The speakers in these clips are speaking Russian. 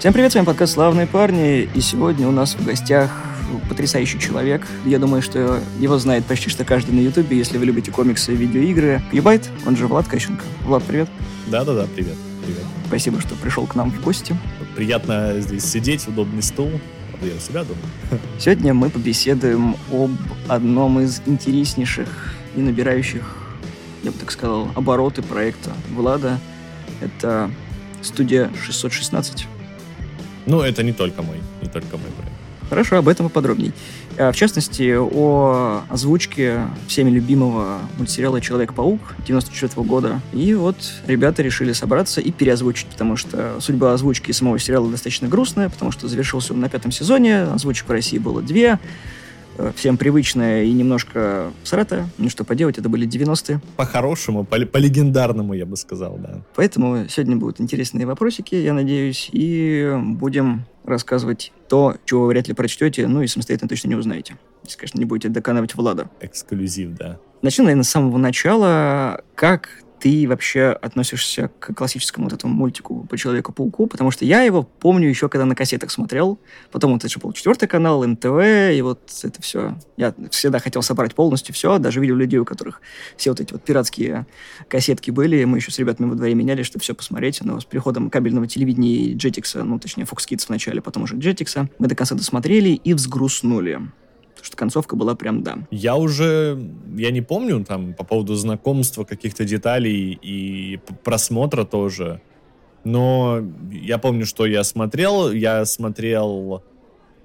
Всем привет, с вами подкаст «Славные парни», и сегодня у нас в гостях потрясающий человек. Я думаю, что его знает почти что каждый на Ютубе, если вы любите комиксы и видеоигры. Юбайт, он же Влад Кащенко. Влад, привет. Да-да-да, привет. Привет. Спасибо, что пришел к нам в гости. Приятно здесь сидеть, удобный стул. Я у себя дома. Сегодня мы побеседуем об одном из интереснейших и набирающих, я бы так сказал, обороты проекта Влада. Это студия 616. Ну, это не только мой, не только мой проект. Хорошо, об этом поподробней. А, в частности, о озвучке всеми любимого мультсериала «Человек-паук» 94 года. И вот ребята решили собраться и переозвучить, потому что судьба озвучки самого сериала достаточно грустная, потому что завершился он на пятом сезоне, озвучек в России было две, Э, всем привычная и немножко сратая. Ну что поделать, это были 90-е. По-хорошему, по, по легендарному, я бы сказал, да. Поэтому сегодня будут интересные вопросики, я надеюсь, и будем рассказывать то, чего вы вряд ли прочтете, ну и самостоятельно точно не узнаете. Если, конечно, не будете доканывать Влада. Эксклюзив, да. Начну, наверное, с самого начала. Как ты вообще относишься к классическому вот этому мультику по Человеку-пауку? Потому что я его помню еще, когда на кассетах смотрел. Потом вот это же был четвертый канал, НТВ, и вот это все. Я всегда хотел собрать полностью все. Даже видел людей, у которых все вот эти вот пиратские кассетки были. Мы еще с ребятами во дворе меняли, чтобы все посмотреть. Но с приходом кабельного телевидения и Jetix, ну, точнее, Fox Kids в начале, потом уже Jetix, мы до конца досмотрели и взгрустнули. Потому что концовка была прям да. Я уже, я не помню там по поводу знакомства каких-то деталей и просмотра тоже. Но я помню, что я смотрел. Я смотрел,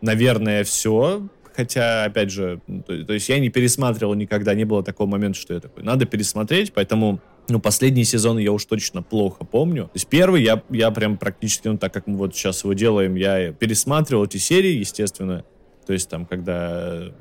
наверное, все. Хотя, опять же, ну, то, то есть я не пересматривал никогда, не было такого момента, что я такой, надо пересмотреть, поэтому ну, последний сезон я уж точно плохо помню. То есть первый я, я прям практически, ну, так как мы вот сейчас его делаем, я пересматривал эти серии, естественно. То есть там, когда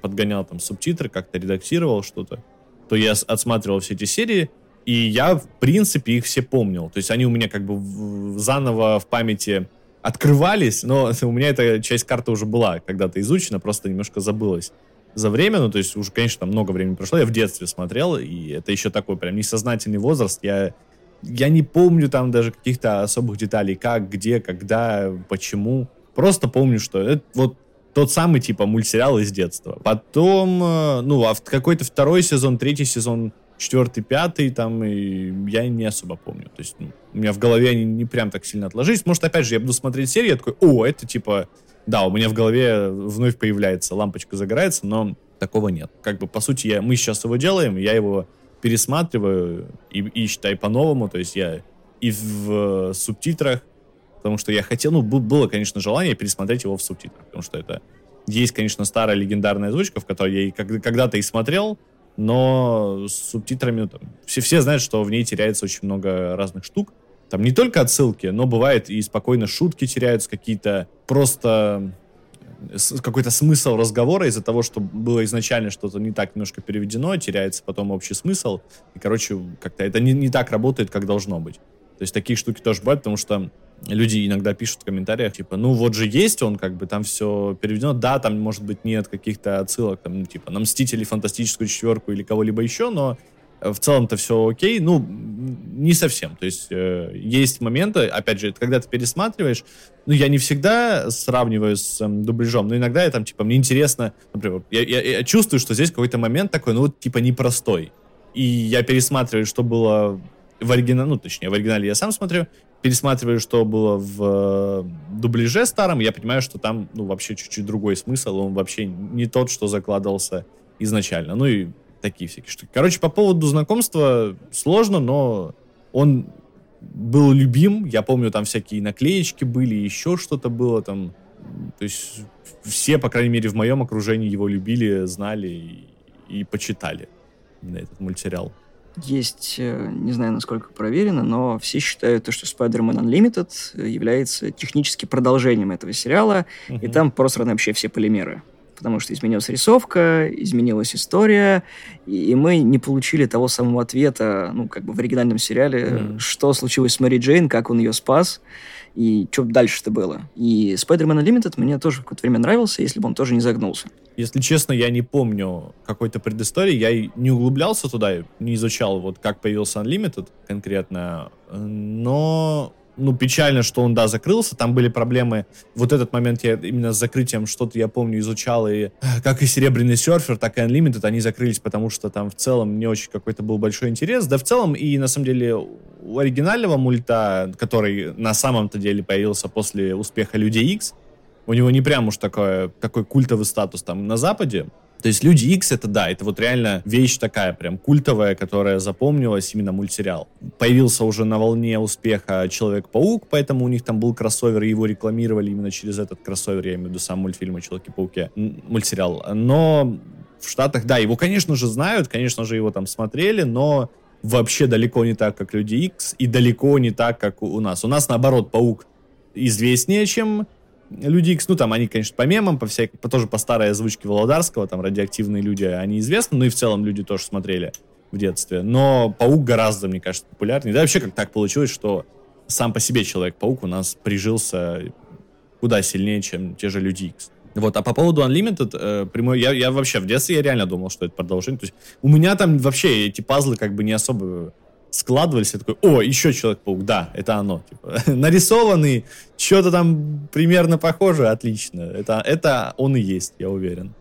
подгонял там субтитры, как-то редактировал что-то, то я отсматривал все эти серии, и я, в принципе, их все помнил. То есть они у меня как бы в, заново в памяти открывались, но у меня эта часть карты уже была когда-то изучена, просто немножко забылась за время, ну, то есть уже, конечно, там много времени прошло, я в детстве смотрел, и это еще такой прям несознательный возраст, я, я не помню там даже каких-то особых деталей, как, где, когда, почему, просто помню, что это вот тот самый, типа, мультсериал из детства. Потом, э, ну, а какой-то второй сезон, третий сезон, четвертый, пятый, там, и я не особо помню. То есть ну, у меня в голове они не прям так сильно отложились. Может, опять же, я буду смотреть серию, я такой, о, это, типа, да, у меня в голове вновь появляется, лампочка загорается, но такого нет. Как бы, по сути, я, мы сейчас его делаем, я его пересматриваю и, и считай по-новому, то есть я и в э, субтитрах, потому что я хотел, ну, было, конечно, желание пересмотреть его в субтитрах, потому что это есть, конечно, старая легендарная озвучка, в которой я когда-то и смотрел, но с субтитрами там, все, все знают, что в ней теряется очень много разных штук. Там не только отсылки, но бывает и спокойно шутки теряются какие-то, просто какой-то смысл разговора из-за того, что было изначально что-то не так немножко переведено, теряется потом общий смысл. И, короче, как-то это не, не так работает, как должно быть. То есть такие штуки тоже бывают, потому что люди иногда пишут в комментариях, типа, ну вот же есть он, как бы там все переведено. Да, там, может быть, нет каких-то отсылок, там, ну, типа, на Мстители, Фантастическую четверку или кого-либо еще, но в целом-то все окей. Ну, не совсем. То есть э, есть моменты, опять же, когда ты пересматриваешь, ну, я не всегда сравниваю с э, дубляжом, но иногда я там, типа, мне интересно, например, я, я, я чувствую, что здесь какой-то момент такой, ну, вот, типа, непростой. И я пересматриваю, что было в оригинале, ну, точнее, в оригинале я сам смотрю, пересматриваю, что было в э, дубляже старом, я понимаю, что там, ну, вообще чуть-чуть другой смысл, он вообще не тот, что закладывался изначально. Ну и такие всякие штуки. Короче, по поводу знакомства сложно, но он был любим. Я помню, там всякие наклеечки были, еще что-то было там. То есть все, по крайней мере, в моем окружении его любили, знали и, и почитали на этот мультсериал есть, э, не знаю, насколько проверено, но все считают, что Spider-Man Unlimited является технически продолжением этого сериала, угу. и там просраны вообще все полимеры. Потому что изменилась рисовка, изменилась история, и, мы не получили того самого ответа, ну, как бы в оригинальном сериале, mm. что случилось с Мэри Джейн, как он ее спас и что дальше-то было. И Spider-Man Unlimited мне тоже какое-то время нравился, если бы он тоже не загнулся. Если честно, я не помню какой-то предыстории, я не углублялся туда, не изучал, вот как появился Unlimited конкретно, но ну, печально, что он, да, закрылся, там были проблемы. Вот этот момент я именно с закрытием что-то, я помню, изучал, и как и «Серебряный серфер», так и «Unlimited», они закрылись, потому что там в целом не очень какой-то был большой интерес. Да, в целом, и на самом деле у оригинального мульта, который на самом-то деле появился после успеха «Людей X, у него не прям уж такой, такой культовый статус там на Западе, то есть Люди X это да, это вот реально вещь такая прям культовая, которая запомнилась именно мультсериал. Появился уже на волне успеха Человек-паук, поэтому у них там был кроссовер, и его рекламировали именно через этот кроссовер, я имею в виду сам мультфильм о Человеке-пауке, мультсериал. Но в Штатах, да, его, конечно же, знают, конечно же, его там смотрели, но вообще далеко не так, как Люди X, и далеко не так, как у нас. У нас, наоборот, Паук известнее, чем Люди X, ну, там, они, конечно, по мемам, по всякой, по, тоже по старой озвучке Володарского, там, радиоактивные люди, они известны, ну, и в целом люди тоже смотрели в детстве. Но Паук гораздо, мне кажется, популярнее. Да вообще, как так получилось, что сам по себе Человек-паук у нас прижился куда сильнее, чем те же Люди X. Вот, а по поводу Unlimited, э, прямой, я, я вообще в детстве я реально думал, что это продолжение. То есть у меня там вообще эти пазлы как бы не особо складывались, я такой, о, еще Человек-паук, да, это оно. Типа, нарисованный, что-то там примерно похоже, отлично. Это, это он и есть, я уверен.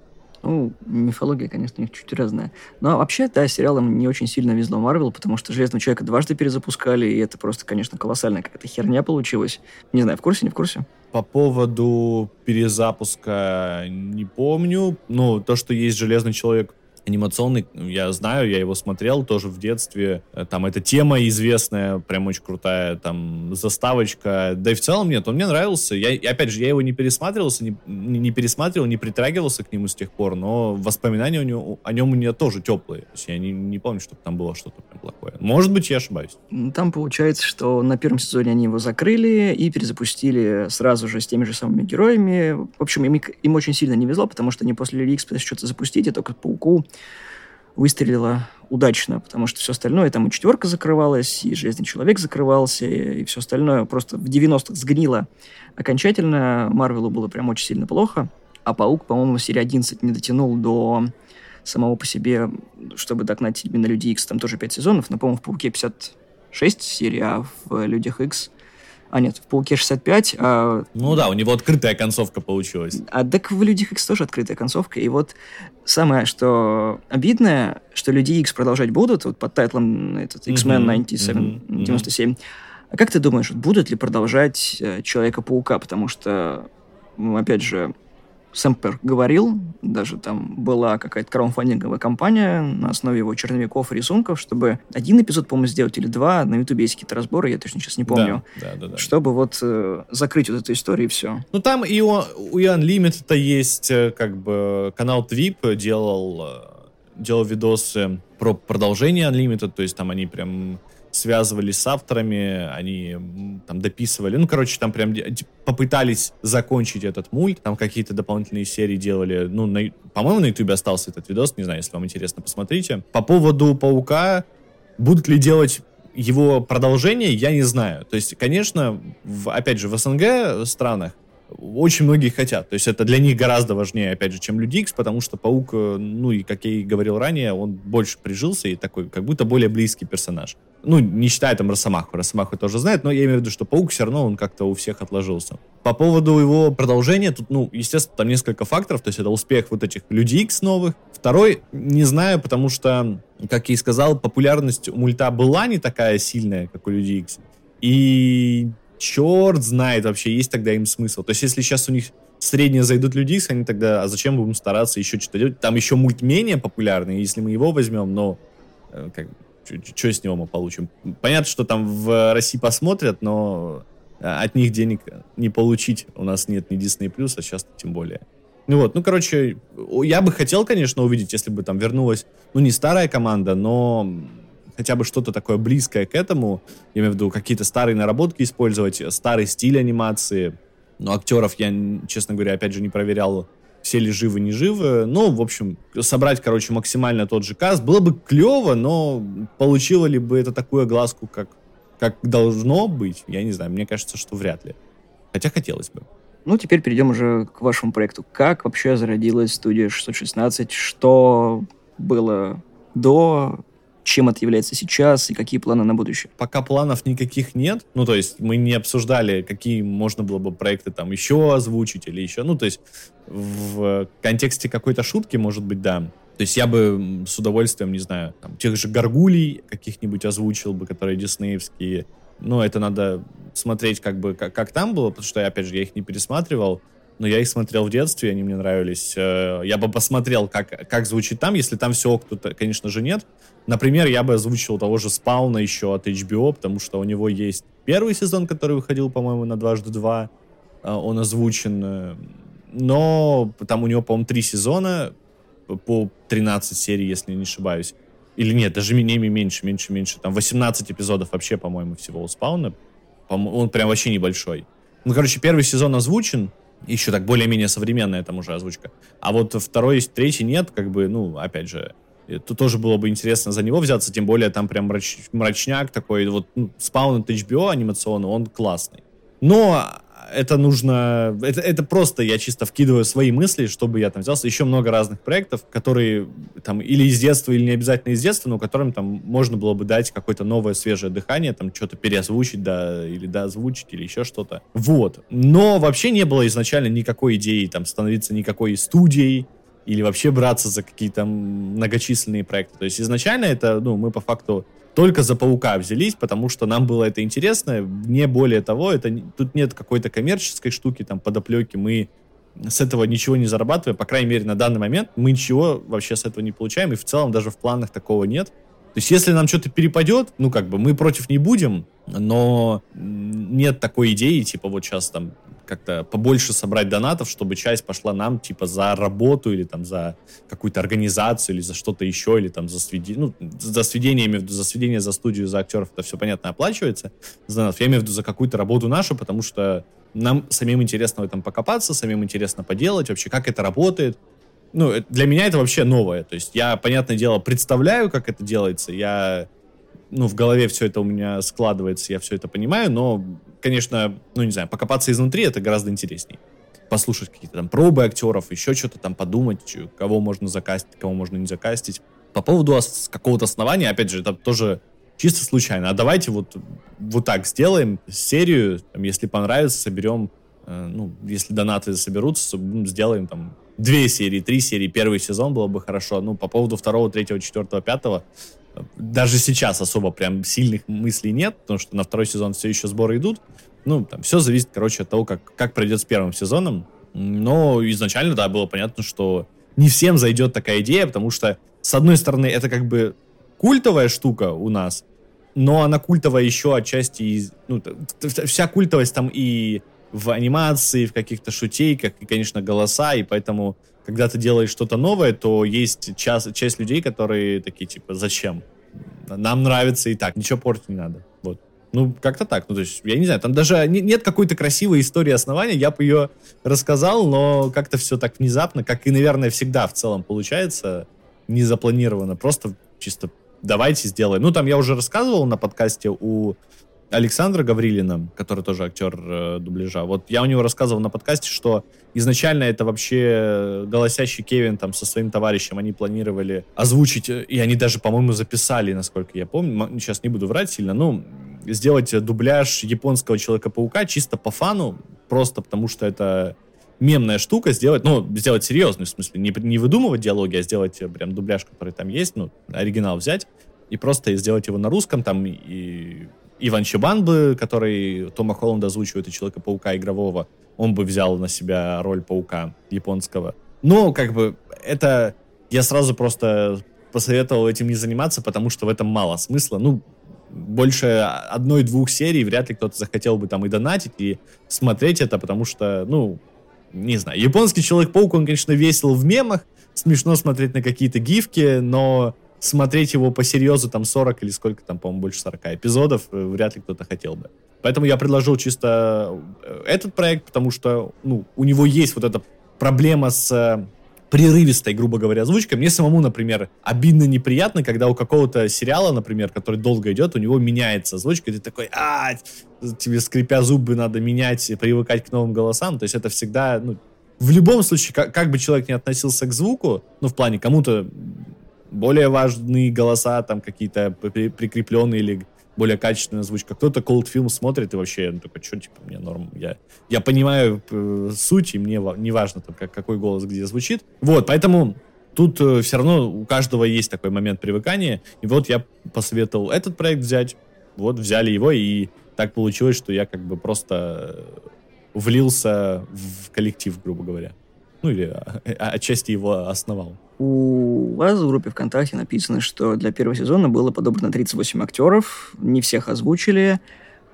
Ну, мифология, конечно, у них чуть разная. Но вообще, да, сериалам не очень сильно везло Марвел, потому что «Железного человека» дважды перезапускали, и это просто, конечно, колоссальная какая-то херня получилась. Не знаю, в курсе, не в курсе? По поводу перезапуска не помню. Ну, то, что есть «Железный человек» анимационный, я знаю, я его смотрел тоже в детстве. Э, там эта тема известная, прям очень крутая, там заставочка. Да и в целом нет, он мне нравился. Я, опять же, я его не пересматривался, не, не пересматривал, не притрагивался к нему с тех пор, но воспоминания у него, о нем у меня тоже теплые. То есть я не, не помню, чтобы там было что-то прям плохое. Может быть, я ошибаюсь. Там получается, что на первом сезоне они его закрыли и перезапустили сразу же с теми же самыми героями. В общем, им, им очень сильно не везло, потому что они после Люди Икс пытались что-то запустить, и только Пауку выстрелила удачно, потому что все остальное, там и четверка закрывалась, и Железный Человек закрывался, и, все остальное просто в 90-х сгнило окончательно. Марвелу было прям очень сильно плохо, а Паук, по-моему, серии 11 не дотянул до самого по себе, чтобы догнать именно Люди Икс, там тоже 5 сезонов, но, по-моему, в Пауке 56 серий, а в Людях Икс а нет, в Пауке 65. А... Ну да, у него открытая концовка получилась. А так в Людях X тоже открытая концовка. И вот самое, что обидное, что Люди X продолжать будут, вот под тайтлом этот X-Men 97, mm-hmm. 97. А как ты думаешь, будут ли продолжать э, Человека-паука? Потому что, опять же, Сэмпер говорил, даже там была какая-то краудфандинговая компания на основе его черновиков и рисунков, чтобы один эпизод, по-моему, сделать или два, на ютубе есть какие-то разборы, я точно сейчас не помню, да, да, да, да. чтобы вот э, закрыть вот эту историю и все. Ну там и у, у Unlimited есть э, как бы канал Twip делал, э, делал видосы про продолжение Unlimited, то есть там они прям связывались с авторами, они там дописывали, ну, короче, там прям попытались закончить этот мульт, там какие-то дополнительные серии делали, ну, на, по-моему, на ютубе остался этот видос, не знаю, если вам интересно, посмотрите. По поводу Паука, будут ли делать его продолжение, я не знаю. То есть, конечно, в, опять же, в СНГ странах очень многие хотят. То есть это для них гораздо важнее, опять же, чем Люди Икс, потому что Паук, э, ну и как я и говорил ранее, он больше прижился и такой, как будто более близкий персонаж. Ну, не считая там Росомаху. Росомаху тоже знает, но я имею в виду, что Паук все равно он как-то у всех отложился. По поводу его продолжения, тут, ну, естественно, там несколько факторов. То есть это успех вот этих Людей Икс новых. Второй, не знаю, потому что, как я и сказал, популярность у мульта была не такая сильная, как у Людей Икс. И черт знает вообще, есть тогда им смысл. То есть, если сейчас у них средние зайдут люди, они тогда, а зачем будем стараться еще что-то делать? Там еще мульт менее популярный, если мы его возьмем, но э, как, что с него мы получим? Понятно, что там в России посмотрят, но э, от них денег не получить. У нас нет ни Disney+, а сейчас тем более. Ну вот, ну, короче, я бы хотел, конечно, увидеть, если бы там вернулась, ну, не старая команда, но хотя бы что-то такое близкое к этому, я имею в виду какие-то старые наработки использовать, старый стиль анимации. Но актеров я, честно говоря, опять же не проверял, все ли живы, не живы. Ну, в общем, собрать, короче, максимально тот же каст. Было бы клево, но получило ли бы это такую огласку, как, как должно быть, я не знаю. Мне кажется, что вряд ли. Хотя хотелось бы. Ну, теперь перейдем уже к вашему проекту. Как вообще зародилась студия 616? Что было до чем это является сейчас и какие планы на будущее? Пока планов никаких нет. Ну, то есть мы не обсуждали, какие можно было бы проекты там еще озвучить или еще. Ну, то есть в контексте какой-то шутки, может быть, да. То есть я бы с удовольствием, не знаю, там, тех же горгулей каких-нибудь озвучил бы, которые диснеевские. Но это надо смотреть как бы, как, как там было, потому что, опять же, я их не пересматривал но я их смотрел в детстве, они мне нравились. Э, я бы посмотрел, как, как звучит там, если там все кто-то, конечно же, нет. Например, я бы озвучил того же Спауна еще от HBO, потому что у него есть первый сезон, который выходил, по-моему, на дважды два. Э, он озвучен. Э, но там у него, по-моему, три сезона по 13 серий, если не ошибаюсь. Или нет, даже менее, меньше, меньше, меньше. Там 18 эпизодов вообще, по-моему, всего у Спауна. Он прям вообще небольшой. Ну, короче, первый сезон озвучен, еще так более-менее современная там уже озвучка. А вот второй, третий нет, как бы, ну, опять же, тут тоже было бы интересно за него взяться, тем более там прям мрач, мрачняк такой, вот ну, спаун от HBO анимационный, он классный. Но это нужно... Это, это просто я чисто вкидываю свои мысли, чтобы я там взялся. Еще много разных проектов, которые там или из детства, или не обязательно из детства, но которым там можно было бы дать какое-то новое свежее дыхание, там что-то переозвучить, да, или да, озвучить, или еще что-то. Вот. Но вообще не было изначально никакой идеи там становиться никакой студией, или вообще браться за какие-то многочисленные проекты. То есть изначально это, ну, мы по факту только за паука взялись, потому что нам было это интересно. Не более того, это тут нет какой-то коммерческой штуки, там, подоплеки. Мы с этого ничего не зарабатываем, по крайней мере, на данный момент мы ничего вообще с этого не получаем, и в целом даже в планах такого нет. То есть, если нам что-то перепадет, ну, как бы, мы против не будем, но нет такой идеи, типа, вот сейчас там как-то побольше собрать донатов, чтобы часть пошла нам, типа, за работу или там за какую-то организацию или за что-то еще, или там за сведение, ну, за сведение, я имею в виду, за сведение за студию, за актеров, это все понятно оплачивается. За донатов. Я имею в виду за какую-то работу нашу, потому что нам самим интересно в этом покопаться, самим интересно поделать вообще, как это работает. Ну, для меня это вообще новое. То есть я, понятное дело, представляю, как это делается. Я ну, в голове все это у меня складывается, я все это понимаю, но, конечно, ну, не знаю, покопаться изнутри это гораздо интересней. Послушать какие-то там пробы актеров, еще что-то там подумать, кого можно закастить, кого можно не закастить. По поводу какого-то основания, опять же, это тоже чисто случайно. А давайте вот, вот так сделаем серию, там, если понравится, соберем, э, ну, если донаты соберутся, сделаем там две серии, три серии, первый сезон было бы хорошо. Ну, по поводу второго, третьего, четвертого, пятого, даже сейчас особо прям сильных мыслей нет, потому что на второй сезон все еще сборы идут. Ну, там все зависит, короче, от того, как, как пройдет с первым сезоном. Но изначально, да, было понятно, что не всем зайдет такая идея, потому что, с одной стороны, это как бы культовая штука у нас, но она культовая еще отчасти из... Ну, вся культовость там и в анимации, в каких-то шутейках, и, конечно, голоса, и поэтому когда ты делаешь что-то новое, то есть часть, часть людей, которые такие, типа, зачем? Нам нравится и так, ничего портить не надо. Вот. Ну, как-то так. Ну, то есть, я не знаю, там даже нет какой-то красивой истории основания, я бы ее рассказал, но как-то все так внезапно, как и, наверное, всегда в целом получается, не запланировано. Просто чисто давайте сделаем. Ну, там я уже рассказывал на подкасте у Александра Гаврилина, который тоже актер э, дубляжа, вот я у него рассказывал на подкасте, что изначально это вообще голосящий Кевин там со своим товарищем, они планировали озвучить, и они даже, по-моему, записали, насколько я помню, сейчас не буду врать сильно, ну, сделать дубляж японского Человека-паука чисто по фану, просто потому что это мемная штука сделать, ну, сделать серьезный, в смысле, не, не выдумывать диалоги, а сделать прям дубляж, который там есть, ну, оригинал взять, и просто сделать его на русском там и Иван Чебан бы, который Тома Холланда озвучивает и Человека-паука игрового, он бы взял на себя роль паука японского. Но, как бы, это... Я сразу просто посоветовал этим не заниматься, потому что в этом мало смысла. Ну, больше одной-двух серий вряд ли кто-то захотел бы там и донатить, и смотреть это, потому что, ну, не знаю. Японский Человек-паук, он, конечно, весел в мемах, смешно смотреть на какие-то гифки, но смотреть его по серьезу там 40 или сколько там, по-моему, больше 40 эпизодов, э, вряд ли кто-то хотел бы. Поэтому я предложил чисто э, этот проект, потому что, ну, у него есть вот эта проблема с э, прерывистой, грубо говоря, озвучкой. Мне самому, например, обидно неприятно, когда у какого-то сериала, например, который долго идет, у него меняется озвучка, и ты такой, а, тебе скрипя зубы надо менять, привыкать к новым голосам. То есть это всегда, ну, в любом случае, как, как бы человек не относился к звуку, ну, в плане кому-то более важные голоса, там какие-то прикрепленные или более качественная озвучка. Кто-то Cold Film смотрит и вообще, ну, такой, что, типа, мне норм. Я, я понимаю э, суть, и мне не важно, там, как, какой голос где звучит. Вот, поэтому тут э, все равно у каждого есть такой момент привыкания. И вот я посоветовал этот проект взять, вот взяли его, и так получилось, что я как бы просто влился в коллектив, грубо говоря. Ну или а, а, отчасти его основал. У вас в группе ВКонтакте написано, что для первого сезона было подобрано 38 актеров, не всех озвучили.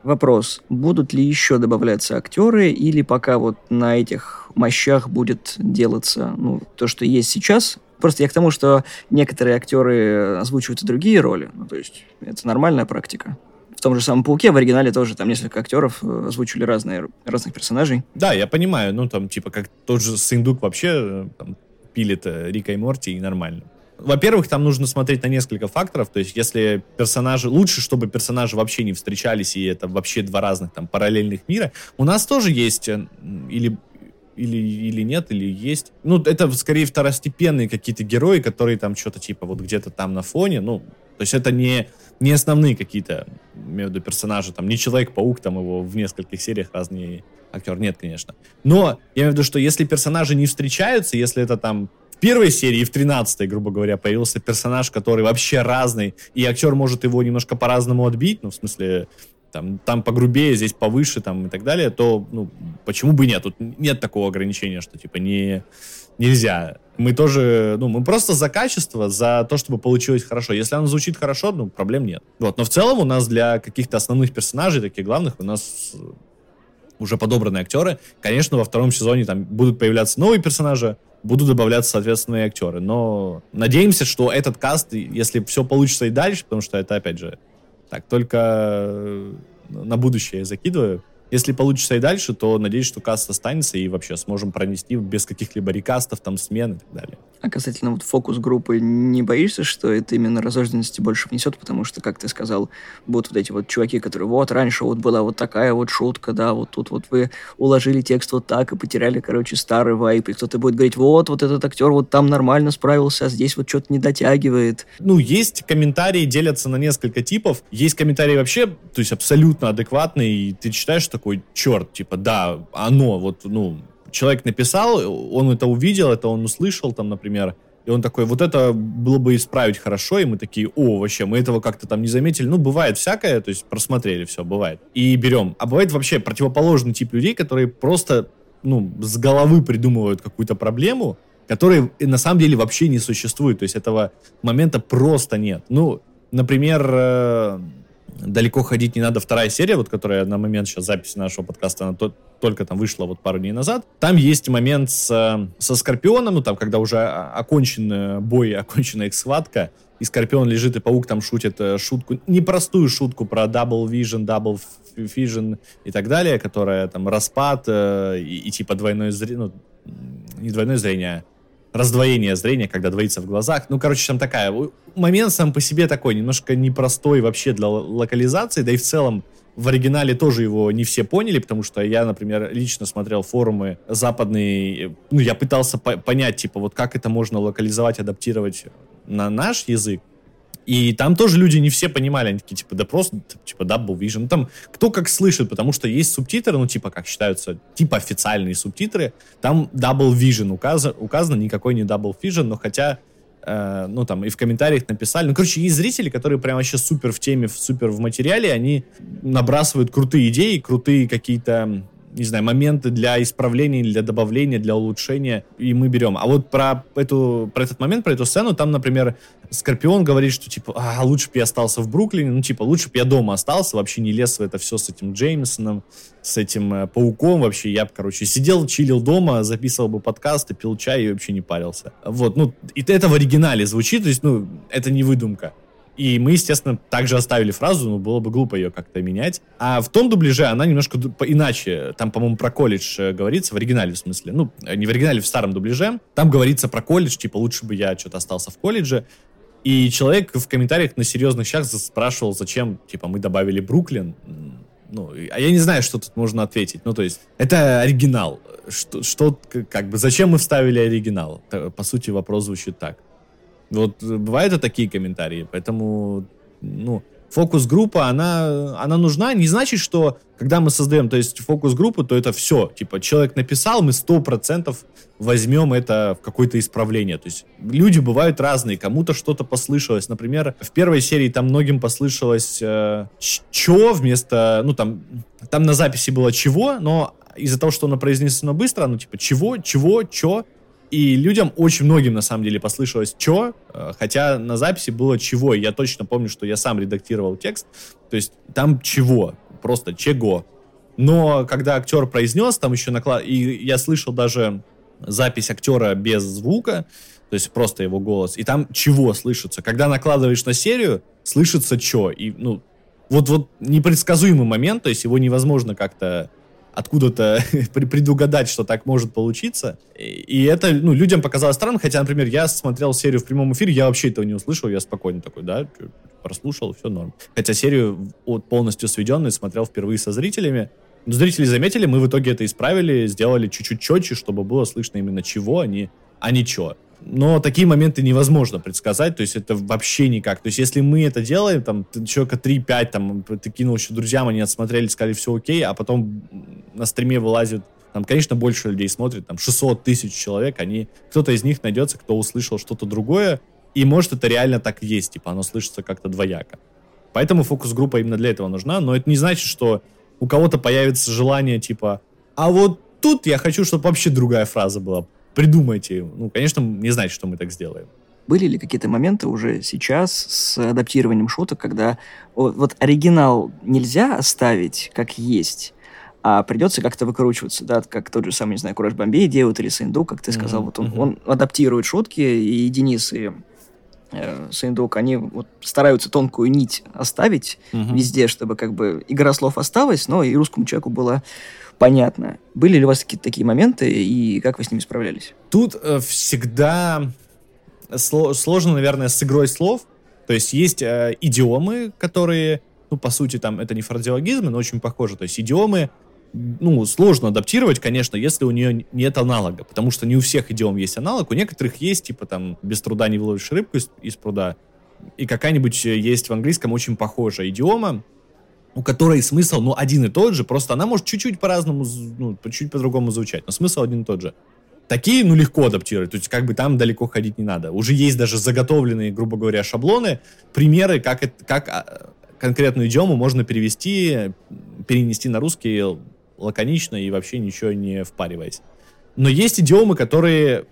Вопрос, будут ли еще добавляться актеры, или пока вот на этих мощах будет делаться ну, то, что есть сейчас? Просто я к тому, что некоторые актеры озвучивают и другие роли. Ну, то есть это нормальная практика в том же самом Пауке в оригинале тоже там несколько актеров э, озвучили разные, разных персонажей. Да, я понимаю, ну там типа как тот же Синдук вообще э, там, пилит э, Рика и Морти и нормально. Во-первых, там нужно смотреть на несколько факторов. То есть, если персонажи... Лучше, чтобы персонажи вообще не встречались, и это вообще два разных там параллельных мира. У нас тоже есть или или, или нет, или есть. Ну, это скорее второстепенные какие-то герои, которые там что-то типа вот где-то там на фоне. Ну, то есть это не не основные какие-то, имею в виду, персонажи, там, не Человек-паук, там его в нескольких сериях разные актеры, нет, конечно. Но я имею в виду, что если персонажи не встречаются, если это там в первой серии и в тринадцатой, грубо говоря, появился персонаж, который вообще разный, и актер может его немножко по-разному отбить, ну, в смысле, там, там погрубее, здесь повыше, там, и так далее, то, ну, почему бы нет? Тут нет такого ограничения, что, типа, не, нельзя мы тоже, ну, мы просто за качество, за то, чтобы получилось хорошо. Если оно звучит хорошо, ну, проблем нет. Вот, но в целом у нас для каких-то основных персонажей, таких главных, у нас уже подобраны актеры. Конечно, во втором сезоне там будут появляться новые персонажи, будут добавляться, соответственно, и актеры. Но надеемся, что этот каст, если все получится и дальше, потому что это, опять же, так, только на будущее закидываю, если получится и дальше, то надеюсь, что каст останется и вообще сможем пронести без каких-либо рекастов, там, смен и так далее. А касательно вот фокус-группы, не боишься, что это именно разрожденности больше внесет? Потому что, как ты сказал, будут вот эти вот чуваки, которые вот раньше вот была вот такая вот шутка, да, вот тут вот вы уложили текст вот так и потеряли, короче, старый вайп, и кто-то будет говорить, вот, вот этот актер вот там нормально справился, а здесь вот что-то не дотягивает. Ну, есть комментарии, делятся на несколько типов. Есть комментарии вообще, то есть абсолютно адекватные, и ты читаешь такой, черт, типа, да, оно, вот, ну, человек написал, он это увидел, это он услышал, там, например, и он такой, вот это было бы исправить хорошо, и мы такие, о, вообще, мы этого как-то там не заметили. Ну, бывает всякое, то есть просмотрели, все, бывает. И берем. А бывает вообще противоположный тип людей, которые просто, ну, с головы придумывают какую-то проблему, которой на самом деле вообще не существует. То есть этого момента просто нет. Ну, например, э, далеко ходить не надо. Вторая серия, вот которая на момент сейчас записи нашего подкаста, она то, только там вышла вот пару дней назад. Там есть момент с, со Скорпионом, ну там, когда уже окончен бой, окончена их схватка, и Скорпион лежит, и Паук там шутит э, шутку, непростую шутку про Double Vision, Double Fission и так далее, которая там распад э, и, и типа двойное зрение, ну, не двойное зрение, а раздвоение зрения, когда двоится в глазах. Ну, короче, там такая... Момент сам по себе такой, немножко непростой вообще для локализации, да и в целом в оригинале тоже его не все поняли, потому что я, например, лично смотрел форумы западные, ну, я пытался по понять, типа, вот как это можно локализовать, адаптировать на наш язык, и там тоже люди не все понимали, они такие, типа, да просто, типа, Double Vision. Ну, там кто как слышит, потому что есть субтитры, ну, типа, как считаются, типа официальные субтитры, там Double Vision указано, указано никакой не Double Vision, но хотя э, ну, там, и в комментариях написали. Ну, короче, есть зрители, которые прям вообще супер в теме, супер в материале, они набрасывают крутые идеи, крутые какие-то не знаю, моменты для исправления, для добавления, для улучшения, и мы берем. А вот про, эту, про этот момент, про эту сцену, там, например, Скорпион говорит, что, типа, а, лучше бы я остался в Бруклине, ну, типа, лучше бы я дома остался, вообще не лез в это все с этим Джеймсоном, с этим э, Пауком, вообще, я бы, короче, сидел, чилил дома, записывал бы подкасты, пил чай и вообще не парился. Вот, ну, и это в оригинале звучит, то есть, ну, это не выдумка. И мы, естественно, также оставили фразу, но было бы глупо ее как-то менять. А в том дубляже она немножко иначе. Там, по-моему, про колледж э, говорится, в оригинале в смысле. Ну, не в оригинале, в старом дубляже. Там говорится про колледж, типа, лучше бы я что-то остался в колледже. И человек в комментариях на серьезных щах спрашивал, зачем, типа, мы добавили Бруклин. Ну, а я не знаю, что тут можно ответить. Ну, то есть, это оригинал. Что, что как бы, зачем мы вставили оригинал? По сути, вопрос звучит так. Вот бывают и такие комментарии, поэтому, ну, фокус-группа, она, она нужна. Не значит, что когда мы создаем, то есть фокус-группу, то это все. Типа, человек написал, мы сто процентов возьмем это в какое-то исправление. То есть люди бывают разные, кому-то что-то послышалось. Например, в первой серии там многим послышалось э, «чё» вместо... Ну, там, там на записи было «чего», но из-за того, что оно произнесено быстро, ну, типа «чего», «чего», «чё», и людям, очень многим, на самом деле, послышалось «чё», э, хотя на записи было «чего». Я точно помню, что я сам редактировал текст. То есть там «чего», просто «чего». Но когда актер произнес, там еще наклад... И я слышал даже запись актера без звука, то есть просто его голос, и там чего слышится. Когда накладываешь на серию, слышится что. И, ну, вот, вот непредсказуемый момент, то есть его невозможно как-то откуда-то предугадать, что так может получиться. И это, ну, людям показалось странным, хотя, например, я смотрел серию в прямом эфире, я вообще этого не услышал, я спокойно такой, да, прослушал, все норм. Хотя серию вот полностью сведенную смотрел впервые со зрителями, но зрители заметили, мы в итоге это исправили, сделали чуть-чуть четче, чтобы было слышно именно чего, а не, а не чего но такие моменты невозможно предсказать, то есть это вообще никак. То есть если мы это делаем, там, человека 3-5, там, ты кинул еще друзьям, они отсмотрели, сказали, все окей, а потом на стриме вылазит, там, конечно, больше людей смотрит, там, 600 тысяч человек, они, кто-то из них найдется, кто услышал что-то другое, и может это реально так есть, типа, оно слышится как-то двояко. Поэтому фокус-группа именно для этого нужна, но это не значит, что у кого-то появится желание, типа, а вот тут я хочу, чтобы вообще другая фраза была придумайте. Ну, конечно, не знать, что мы так сделаем. Были ли какие-то моменты уже сейчас с адаптированием шуток, когда вот оригинал нельзя оставить как есть, а придется как-то выкручиваться, да, как тот же самый, не знаю, Кураж Бомбей делают или Сейнду, как ты сказал, mm-hmm. вот он, он адаптирует шутки, и Денис, и э, Сейндук, они вот стараются тонкую нить оставить mm-hmm. везде, чтобы как бы игра слов осталась, но и русскому человеку было понятно. Были ли у вас какие-то такие моменты, и как вы с ними справлялись? Тут э, всегда сло- сложно, наверное, с игрой слов. То есть есть э, идиомы, которые, ну, по сути, там, это не фразеологизмы, но очень похожи. То есть идиомы, ну, сложно адаптировать, конечно, если у нее нет аналога, потому что не у всех идиом есть аналог, у некоторых есть, типа, там, без труда не выловишь рыбку из, из пруда, и какая-нибудь есть в английском очень похожая идиома, у которой смысл, ну, один и тот же, просто она может чуть-чуть по-разному, ну, чуть-чуть по-другому звучать, но смысл один и тот же. Такие, ну, легко адаптировать, то есть как бы там далеко ходить не надо. Уже есть даже заготовленные, грубо говоря, шаблоны, примеры, как, это, как а, конкретную идиому можно перевести, перенести на русский лаконично и вообще ничего не впариваясь. Но есть идиомы, которые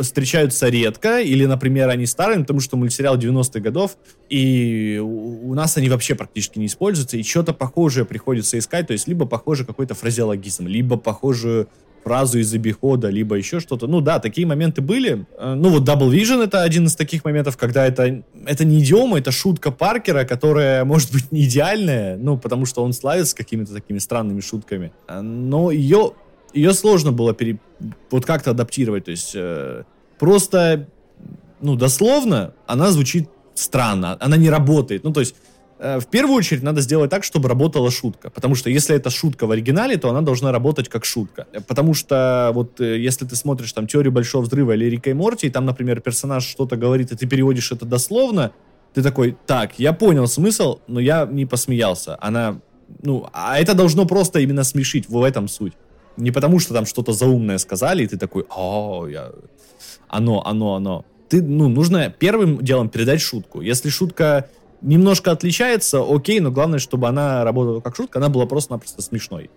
встречаются редко, или, например, они старые, потому что мультсериал 90-х годов, и у нас они вообще практически не используются, и что-то похожее приходится искать, то есть либо похожий какой-то фразеологизм, либо похожую фразу из обихода, либо еще что-то. Ну да, такие моменты были. Э, ну вот Double Vision это один из таких моментов, когда это, это не идиома, это шутка Паркера, которая может быть не идеальная, ну потому что он славится какими-то такими странными шутками. Э, но ее ее сложно было пере... вот как-то адаптировать. То есть э, просто, ну, дословно, она звучит странно, она не работает. Ну, то есть, в первую очередь надо сделать так, чтобы работала шутка. Потому что если это шутка в оригинале, то она должна работать как шутка. Потому что вот э, если ты смотришь там «Теорию Большого Взрыва» или «Рика и Морти», и там, например, персонаж что-то говорит, и ты переводишь это дословно, ты такой, так, я понял смысл, но я не посмеялся. Она, ну, а это должно просто именно смешить, в этом суть. Не потому, что там что-то заумное сказали, и ты такой, о, я... Оно, оно, оно. Ты, ну, нужно первым делом передать шутку. Если шутка немножко отличается, окей, но главное, чтобы она работала как шутка, она была просто-напросто смешной.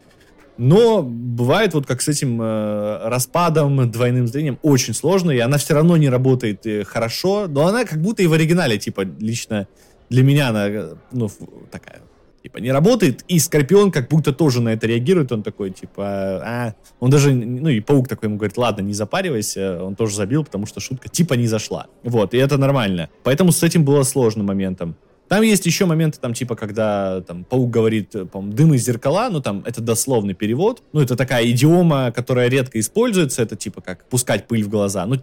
Но бывает вот как с этим э, распадом, двойным зрением, очень сложно, и она все равно не работает э, хорошо, но она как будто и в оригинале, типа, лично для меня она, э, ну, такая типа, не работает, и Скорпион как будто тоже на это реагирует, он такой, типа, а, он даже, ну, и Паук такой ему говорит, ладно, не запаривайся, он тоже забил, потому что шутка типа не зашла, вот, и это нормально, поэтому с этим было сложным моментом. Там есть еще моменты, там, типа, когда там, паук говорит, по дым из зеркала, ну, там, это дословный перевод. Ну, это такая идиома, которая редко используется, это, типа, как пускать пыль в глаза. Ну,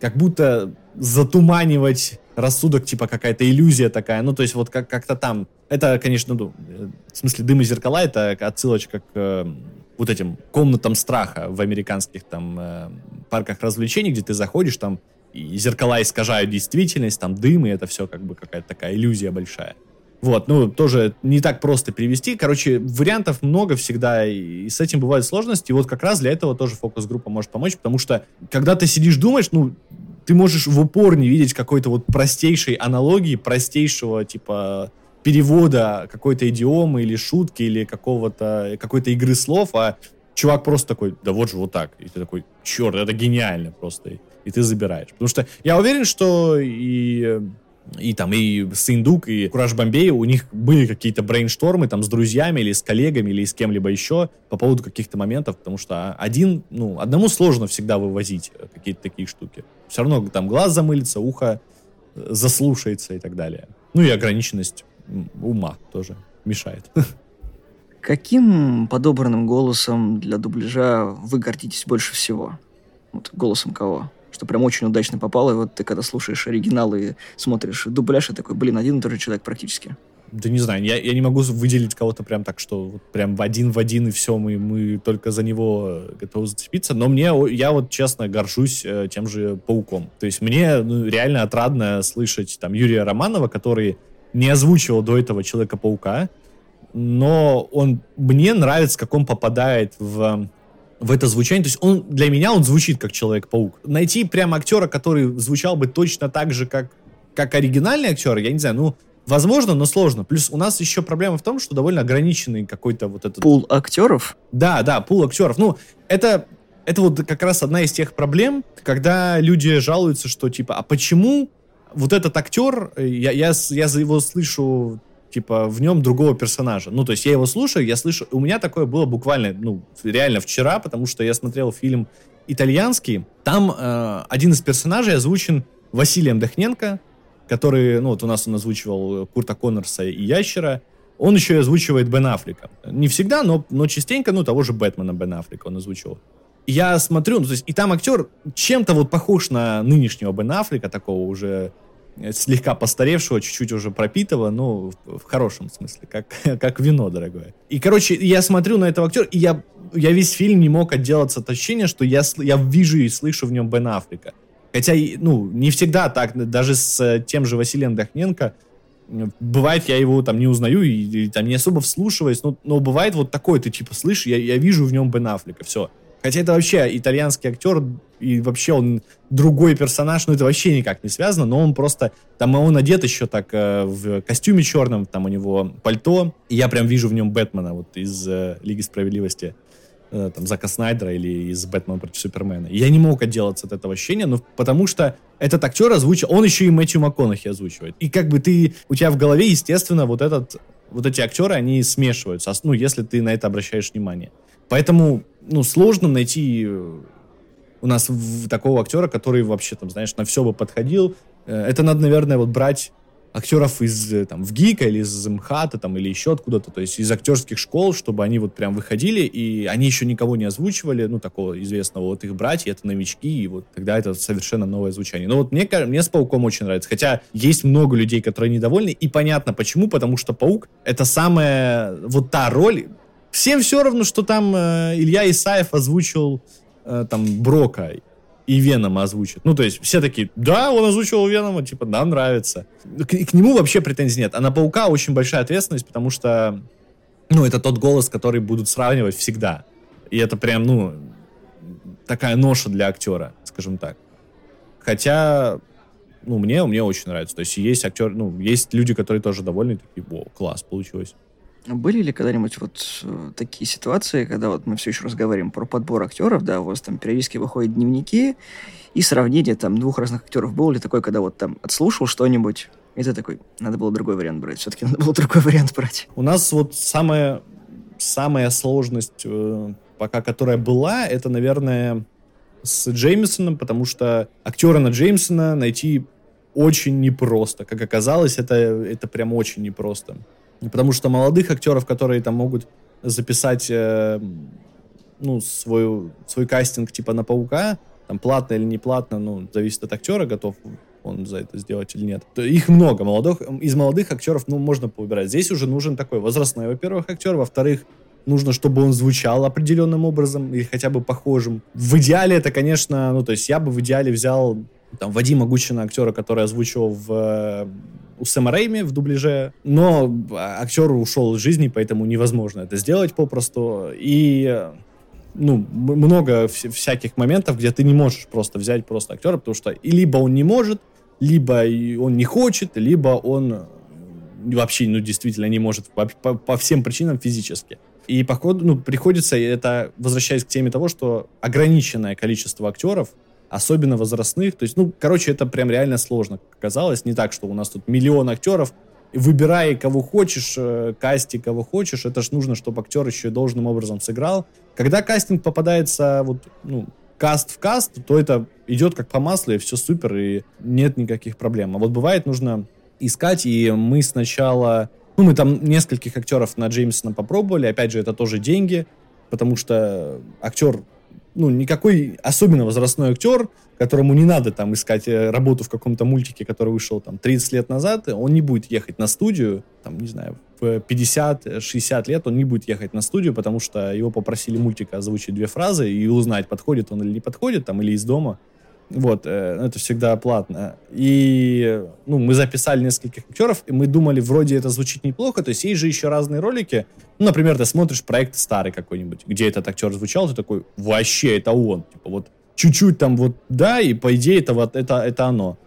как будто затуманивать рассудок, типа какая-то иллюзия такая. Ну, то есть вот как- как-то там. Это, конечно, ну, в смысле дым и зеркала, это отсылочка к э, вот этим комнатам страха в американских там э, парках развлечений, где ты заходишь, там и зеркала искажают действительность, там дым, и это все как бы какая-то такая иллюзия большая. Вот, ну, тоже не так просто перевести. Короче, вариантов много всегда, и с этим бывают сложности. И вот как раз для этого тоже фокус-группа может помочь, потому что, когда ты сидишь, думаешь, ну, ты можешь в упор не видеть какой-то вот простейшей аналогии, простейшего, типа, перевода какой-то идиомы или шутки, или какого-то, какой-то игры слов, а чувак просто такой, да вот же вот так. И ты такой, черт, это гениально просто. И ты забираешь. Потому что я уверен, что и и там и Сындук, и Кураж Бомбей, у них были какие-то брейнштормы там с друзьями или с коллегами или с кем-либо еще по поводу каких-то моментов, потому что один, ну, одному сложно всегда вывозить э, какие-то такие штуки. Все равно там глаз замылится, ухо э, заслушается и так далее. Ну и ограниченность ума тоже мешает. Каким подобранным голосом для дубляжа вы гордитесь больше всего? Вот голосом кого? Что прям очень удачно попало. И вот ты когда слушаешь оригинал и смотришь дубляж, и такой, блин, один и тот же человек практически. Да не знаю, я, я не могу выделить кого-то прям так, что вот прям в один в один и все, мы, мы только за него готовы зацепиться. Но мне, я вот честно горжусь э, тем же Пауком. То есть мне ну, реально отрадно слышать там Юрия Романова, который не озвучивал до этого Человека-паука, но он мне нравится, как он попадает в в это звучание. То есть он для меня он звучит как Человек-паук. Найти прям актера, который звучал бы точно так же, как, как оригинальный актер, я не знаю, ну, возможно, но сложно. Плюс у нас еще проблема в том, что довольно ограниченный какой-то вот этот... Пул актеров? Да, да, пул актеров. Ну, это, это вот как раз одна из тех проблем, когда люди жалуются, что типа, а почему вот этот актер, я, я, я за его слышу типа, в нем другого персонажа. Ну, то есть я его слушаю, я слышу... У меня такое было буквально, ну, реально вчера, потому что я смотрел фильм итальянский. Там э, один из персонажей озвучен Василием Дахненко, который, ну, вот у нас он озвучивал Курта Коннорса и Ящера. Он еще и озвучивает Бен Аффлека. Не всегда, но, но частенько, ну, того же Бэтмена Бен Аффлека он озвучивал. Я смотрю, ну, то есть, и там актер чем-то вот похож на нынешнего Бен Аффлека, такого уже слегка постаревшего, чуть-чуть уже пропитого, но в, хорошем смысле, как, как вино дорогое. И, короче, я смотрю на этого актера, и я, я весь фильм не мог отделаться от ощущения, что я, я вижу и слышу в нем Бен Аффлека. Хотя, ну, не всегда так, даже с э, тем же Василием Дахненко, бывает, я его там не узнаю и, и там не особо вслушиваюсь, но, но бывает вот такое, ты типа слышишь, я, я вижу в нем Бен Аффлека, все. Хотя это вообще итальянский актер, и вообще он другой персонаж, ну это вообще никак не связано, но он просто, там он одет еще так э, в костюме черном, там у него пальто, и я прям вижу в нем Бэтмена вот из э, Лиги Справедливости, э, там Зака Снайдера или из Бэтмена против Супермена. Я не мог отделаться от этого ощущения, ну потому что этот актер озвучил, он еще и Мэтью МакКонахи озвучивает. И как бы ты, у тебя в голове, естественно, вот этот, вот эти актеры, они смешиваются, ну если ты на это обращаешь внимание. Поэтому, ну, сложно найти э, у нас в, такого актера, который вообще, там, знаешь, на все бы подходил. Э, это надо, наверное, вот брать актеров из, э, там, в ГИКа или из МХАТа, там, или еще откуда-то, то есть из актерских школ, чтобы они вот прям выходили, и они еще никого не озвучивали, ну, такого известного, вот их братья, это новички, и вот тогда это совершенно новое звучание. Но вот мне, мне с Пауком очень нравится, хотя есть много людей, которые недовольны, и понятно почему, потому что Паук — это самая вот та роль, Всем все равно, что там э, Илья Исаев озвучил э, там Брока и Венома озвучит. Ну, то есть все такие, да, он озвучил Венома, типа, нам нравится. К, к нему вообще претензий нет. А на Паука очень большая ответственность, потому что, ну, это тот голос, который будут сравнивать всегда. И это прям, ну, такая ноша для актера, скажем так. Хотя, ну, мне, мне очень нравится. То есть есть актер, ну, есть люди, которые тоже довольны, такие, о, класс, получилось. Были ли когда-нибудь вот э, такие ситуации, когда вот мы все еще разговариваем про подбор актеров, да, у вас там периодически выходят дневники и сравнение там двух разных актеров. Был ли такой, когда вот там отслушал что-нибудь, и ты такой, надо было другой вариант брать, все-таки надо было другой вариант брать. У нас вот самая, самая сложность, э, пока которая была, это, наверное, с Джеймисоном, потому что актера на Джеймсона найти очень непросто. Как оказалось, это, это прям очень непросто. Потому что молодых актеров, которые там могут записать э, ну, свой, свой кастинг типа на Паука, там платно или не платно, ну, зависит от актера, готов он за это сделать или нет. То их много. Молодых, из молодых актеров, ну, можно поубирать. Здесь уже нужен такой возрастной, во-первых, актер, во-вторых, нужно, чтобы он звучал определенным образом или хотя бы похожим. В идеале это, конечно, ну, то есть я бы в идеале взял там, Вадима Гучина, актера, который озвучивал в, у Сэма Рэйми в дубляже, но актер ушел из жизни, поэтому невозможно это сделать попросту. И ну, много всяких моментов, где ты не можешь просто взять просто актера, потому что и либо он не может, либо он не хочет, либо он вообще, ну, действительно не может по, по, по всем причинам физически. И, походу, ну, приходится, это, возвращаясь к теме того, что ограниченное количество актеров, особенно возрастных, то есть, ну, короче, это прям реально сложно оказалось. Не так, что у нас тут миллион актеров, выбирай, кого хочешь, э, касти, кого хочешь, это же нужно, чтобы актер еще должным образом сыграл. Когда кастинг попадается, вот, ну, каст в каст, то это идет как по маслу, и все супер, и нет никаких проблем. А вот бывает, нужно искать, и мы сначала... Ну, мы там нескольких актеров на Джеймсона попробовали, опять же, это тоже деньги, потому что актер ну, никакой особенно возрастной актер, которому не надо там искать э, работу в каком-то мультике, который вышел там 30 лет назад, он не будет ехать на студию, там, не знаю, в 50-60 лет он не будет ехать на студию, потому что его попросили мультика озвучить две фразы и узнать, подходит он или не подходит, там, или из дома. Вот, э, это всегда платно. И, ну, мы записали нескольких актеров, и мы думали, вроде это звучит неплохо, то есть есть же еще разные ролики. Ну, например, ты смотришь проект старый какой-нибудь, где этот актер звучал, ты такой, вообще, это он. Типа вот чуть-чуть там вот, да, и по идее это вот, это, это оно.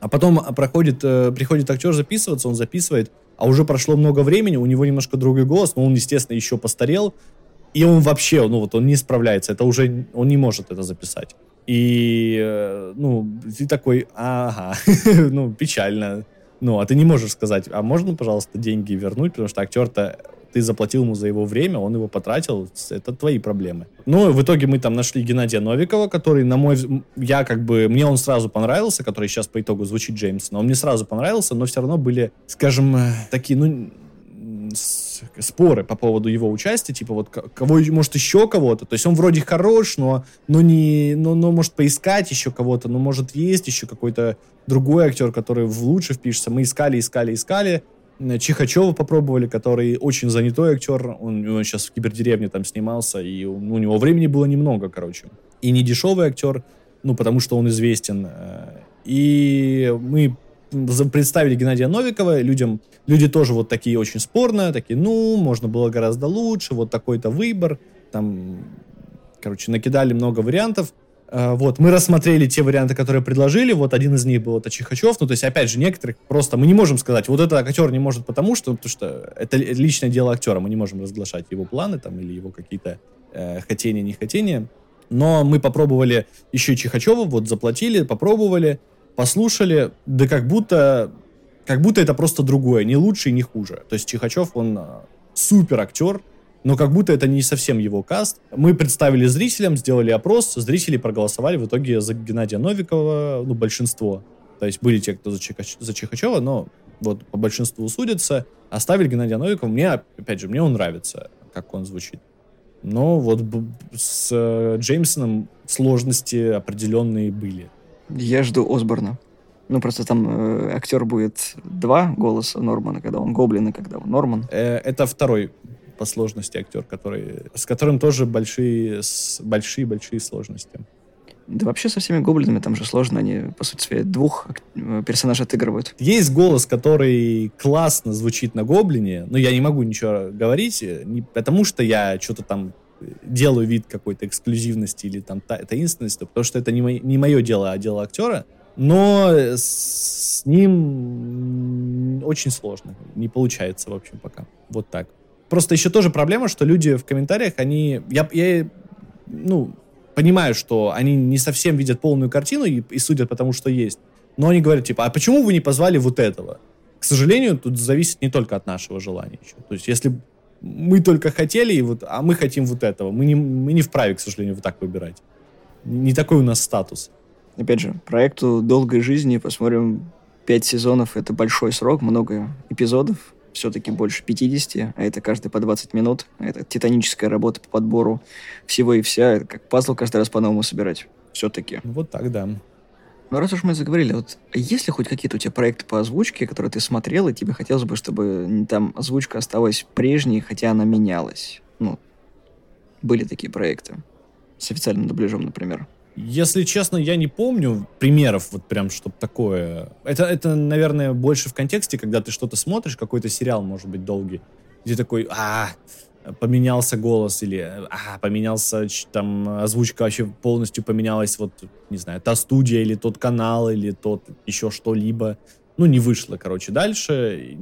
А потом проходит, э, приходит актер записываться, он записывает, а уже прошло много времени, у него немножко другой голос, но он, естественно, еще постарел, и он вообще, ну вот он не справляется, это уже, он не может это записать. И, э, ну, ты такой, ага, ну, печально. Ну, а ты не можешь сказать, а можно, пожалуйста, деньги вернуть, потому что актер-то ты заплатил ему за его время, он его потратил, это твои проблемы. Ну, в итоге мы там нашли Геннадия Новикова, который, на мой я как бы, мне он сразу понравился, который сейчас по итогу звучит Джеймс, но он мне сразу понравился, но все равно были, скажем, э, такие, ну, споры по поводу его участия, типа вот кого, может, еще кого-то. То есть он вроде хорош, но, но не, но, но может поискать еще кого-то, но может есть еще какой-то другой актер, который в лучше впишется. Мы искали, искали, искали. Чихачева попробовали, который очень занятой актер, он, он сейчас в кибердеревне там снимался, и у, у него времени было немного, короче. И не дешевый актер, ну, потому что он известен. Э, и мы представили Геннадия Новикова, людям, люди тоже вот такие очень спорные, такие, ну, можно было гораздо лучше, вот такой-то выбор, там, короче, накидали много вариантов, а, вот, мы рассмотрели те варианты, которые предложили, вот один из них был это Чихачев, ну, то есть, опять же, некоторых просто мы не можем сказать, вот этот актер не может потому, что, потому что это личное дело актера, мы не можем разглашать его планы там или его какие-то э, хотения, не хотения, но мы попробовали еще Чихачева, вот заплатили, попробовали, послушали, да как будто, как будто это просто другое, не лучше и не хуже. То есть Чихачев, он а, супер актер, но как будто это не совсем его каст. Мы представили зрителям, сделали опрос, зрители проголосовали в итоге за Геннадия Новикова, ну, большинство. То есть были те, кто за, Чихач... за Чихачева, но вот по большинству судятся. Оставили Геннадия Новикова. Мне, опять же, мне он нравится, как он звучит. Но вот с э, Джеймсоном сложности определенные были. Я жду Осборна. Ну, просто там э, актер будет два голоса Нормана, когда он Гоблин и когда он Норман. Э, это второй по сложности актер, который, с которым тоже большие, большие-большие сложности. Да вообще со всеми гоблинами там же сложно, они, по сути своей, двух э, персонажей отыгрывают. Есть голос, который классно звучит на гоблине, но я не могу ничего говорить, э, не потому что я что-то там делаю вид какой-то эксклюзивности или там та, таинственности, потому что это не, мой, не мое дело, а дело актера. Но с ним очень сложно. Не получается, в общем, пока. Вот так. Просто еще тоже проблема, что люди в комментариях, они... Я, я ну, понимаю, что они не совсем видят полную картину и, и судят потому, что есть. Но они говорят, типа, а почему вы не позвали вот этого? К сожалению, тут зависит не только от нашего желания еще. То есть, если мы только хотели, и вот, а мы хотим вот этого. Мы не, мы не вправе, к сожалению, вот так выбирать. Не такой у нас статус. Опять же, проекту долгой жизни, посмотрим, пять сезонов — это большой срок, много эпизодов, все-таки больше 50, а это каждый по 20 минут. Это титаническая работа по подбору всего и вся. Это как пазл каждый раз по-новому собирать. Все-таки. Вот так, да. Ну, раз уж мы заговорили, вот есть ли хоть какие-то у тебя проекты по озвучке, которые ты смотрел, и тебе хотелось бы, чтобы там озвучка осталась прежней, хотя она менялась? Ну, были такие проекты. С официальным дубляжом, например. Если честно, я не помню примеров вот прям, чтобы такое. Это, это, наверное, больше в контексте, когда ты что-то смотришь, какой-то сериал, может быть, долгий, где такой, а, поменялся голос или а, поменялся там озвучка вообще полностью поменялась вот не знаю та студия или тот канал или тот еще что-либо. Ну не вышло короче дальше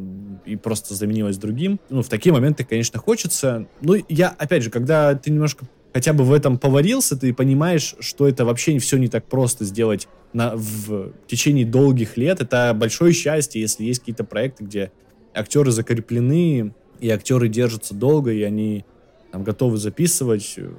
и, и просто заменилось другим. Ну в такие моменты конечно хочется. Ну я опять же когда ты немножко хотя бы в этом поварился ты понимаешь что это вообще все не так просто сделать на, в течение долгих лет. Это большое счастье если есть какие-то проекты где актеры закреплены и актеры держатся долго, и они там, готовы записывать, э,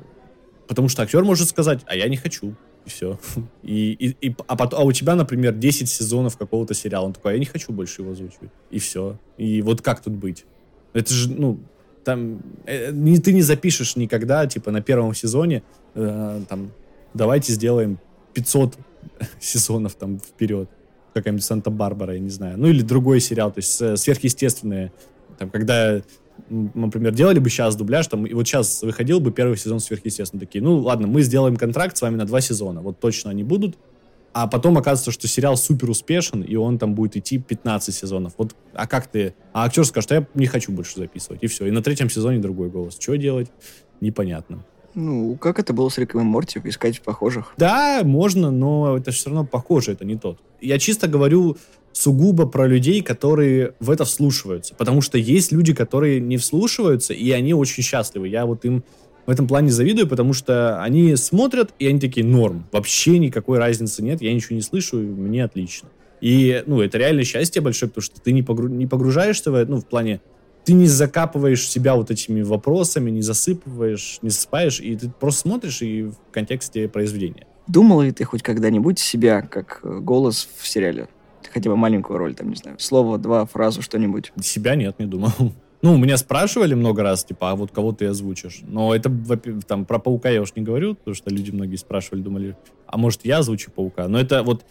потому что актер может сказать, а я не хочу, и все. И, и, и, а, потом, а у тебя, например, 10 сезонов какого-то сериала, он такой, а я не хочу больше его озвучивать, и все. И вот как тут быть? Это же, ну, там, э, не, ты не запишешь никогда, типа, на первом сезоне, э, там, давайте сделаем 500 сезонов там вперед какая-нибудь Санта-Барбара, я не знаю. Ну, или другой сериал, то есть э, сверхъестественные там, когда, например, делали бы сейчас дубляж, там, и вот сейчас выходил бы первый сезон сверхъестественно, такие, ну, ладно, мы сделаем контракт с вами на два сезона, вот точно они будут, а потом оказывается, что сериал супер успешен, и он там будет идти 15 сезонов. Вот, а как ты... А актер скажет, что я не хочу больше записывать, и все. И на третьем сезоне другой голос. Что делать? Непонятно. Ну, как это было с Риком и Морти, искать похожих? Да, можно, но это все равно похоже, это не тот. Я чисто говорю сугубо про людей, которые в это вслушиваются. Потому что есть люди, которые не вслушиваются, и они очень счастливы. Я вот им в этом плане завидую, потому что они смотрят, и они такие, норм, вообще никакой разницы нет, я ничего не слышу, мне отлично. И, ну, это реально счастье большое, потому что ты не, погру... не погружаешься в это, ну, в плане, ты не закапываешь себя вот этими вопросами, не засыпываешь, не засыпаешь, и ты просто смотришь и в контексте произведения. Думал ли ты хоть когда-нибудь себя как голос в сериале? Хотя бы маленькую роль, там, не знаю, слово, два, фразу, что-нибудь? Себя нет, не думал. Ну, меня спрашивали много раз, типа, а вот кого ты озвучишь? Но это, там, про Паука я уж не говорю, потому что люди многие спрашивали, думали, а может, я озвучу Паука? Но это вот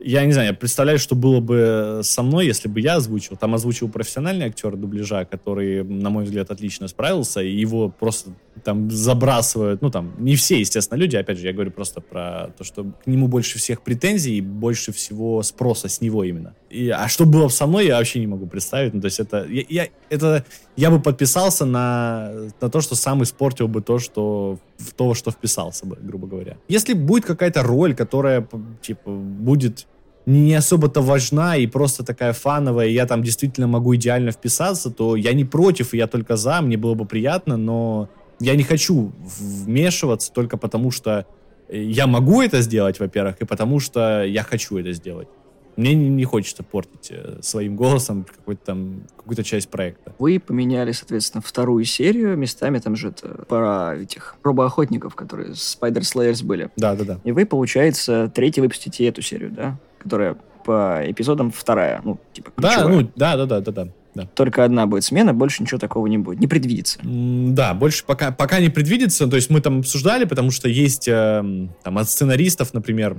я не знаю, я представляю, что было бы со мной, если бы я озвучил. Там озвучил профессиональный актер дубляжа, который, на мой взгляд, отлично справился, и его просто там забрасывают, ну там, не все, естественно, люди, опять же, я говорю просто про то, что к нему больше всех претензий и больше всего спроса с него именно. И, а что было бы со мной, я вообще не могу представить. Ну, то есть это я, я, это, я бы подписался на, на то, что сам испортил бы то, что в то, что вписался бы, грубо говоря. Если будет какая-то роль, которая, типа, будет не особо-то важна и просто такая фановая, и я там действительно могу идеально вписаться, то я не против, и я только за, мне было бы приятно, но я не хочу вмешиваться только потому, что я могу это сделать, во-первых, и потому что я хочу это сделать. Мне не, не хочется портить э, своим голосом какой-то там, какую-то часть проекта. Вы поменяли, соответственно, вторую серию местами, там же это про этих робоохотников, которые Spider Slayers были. Да, да, да. И вы, получается, третий выпустите эту серию, да? Которая по эпизодам вторая, ну, типа ключевая. Да, ну, да, да, да, да, да. Да. Только одна будет смена, больше ничего такого не будет. Не предвидится. Да, больше пока, пока не предвидится. То есть мы там обсуждали, потому что есть э, там от сценаристов, например,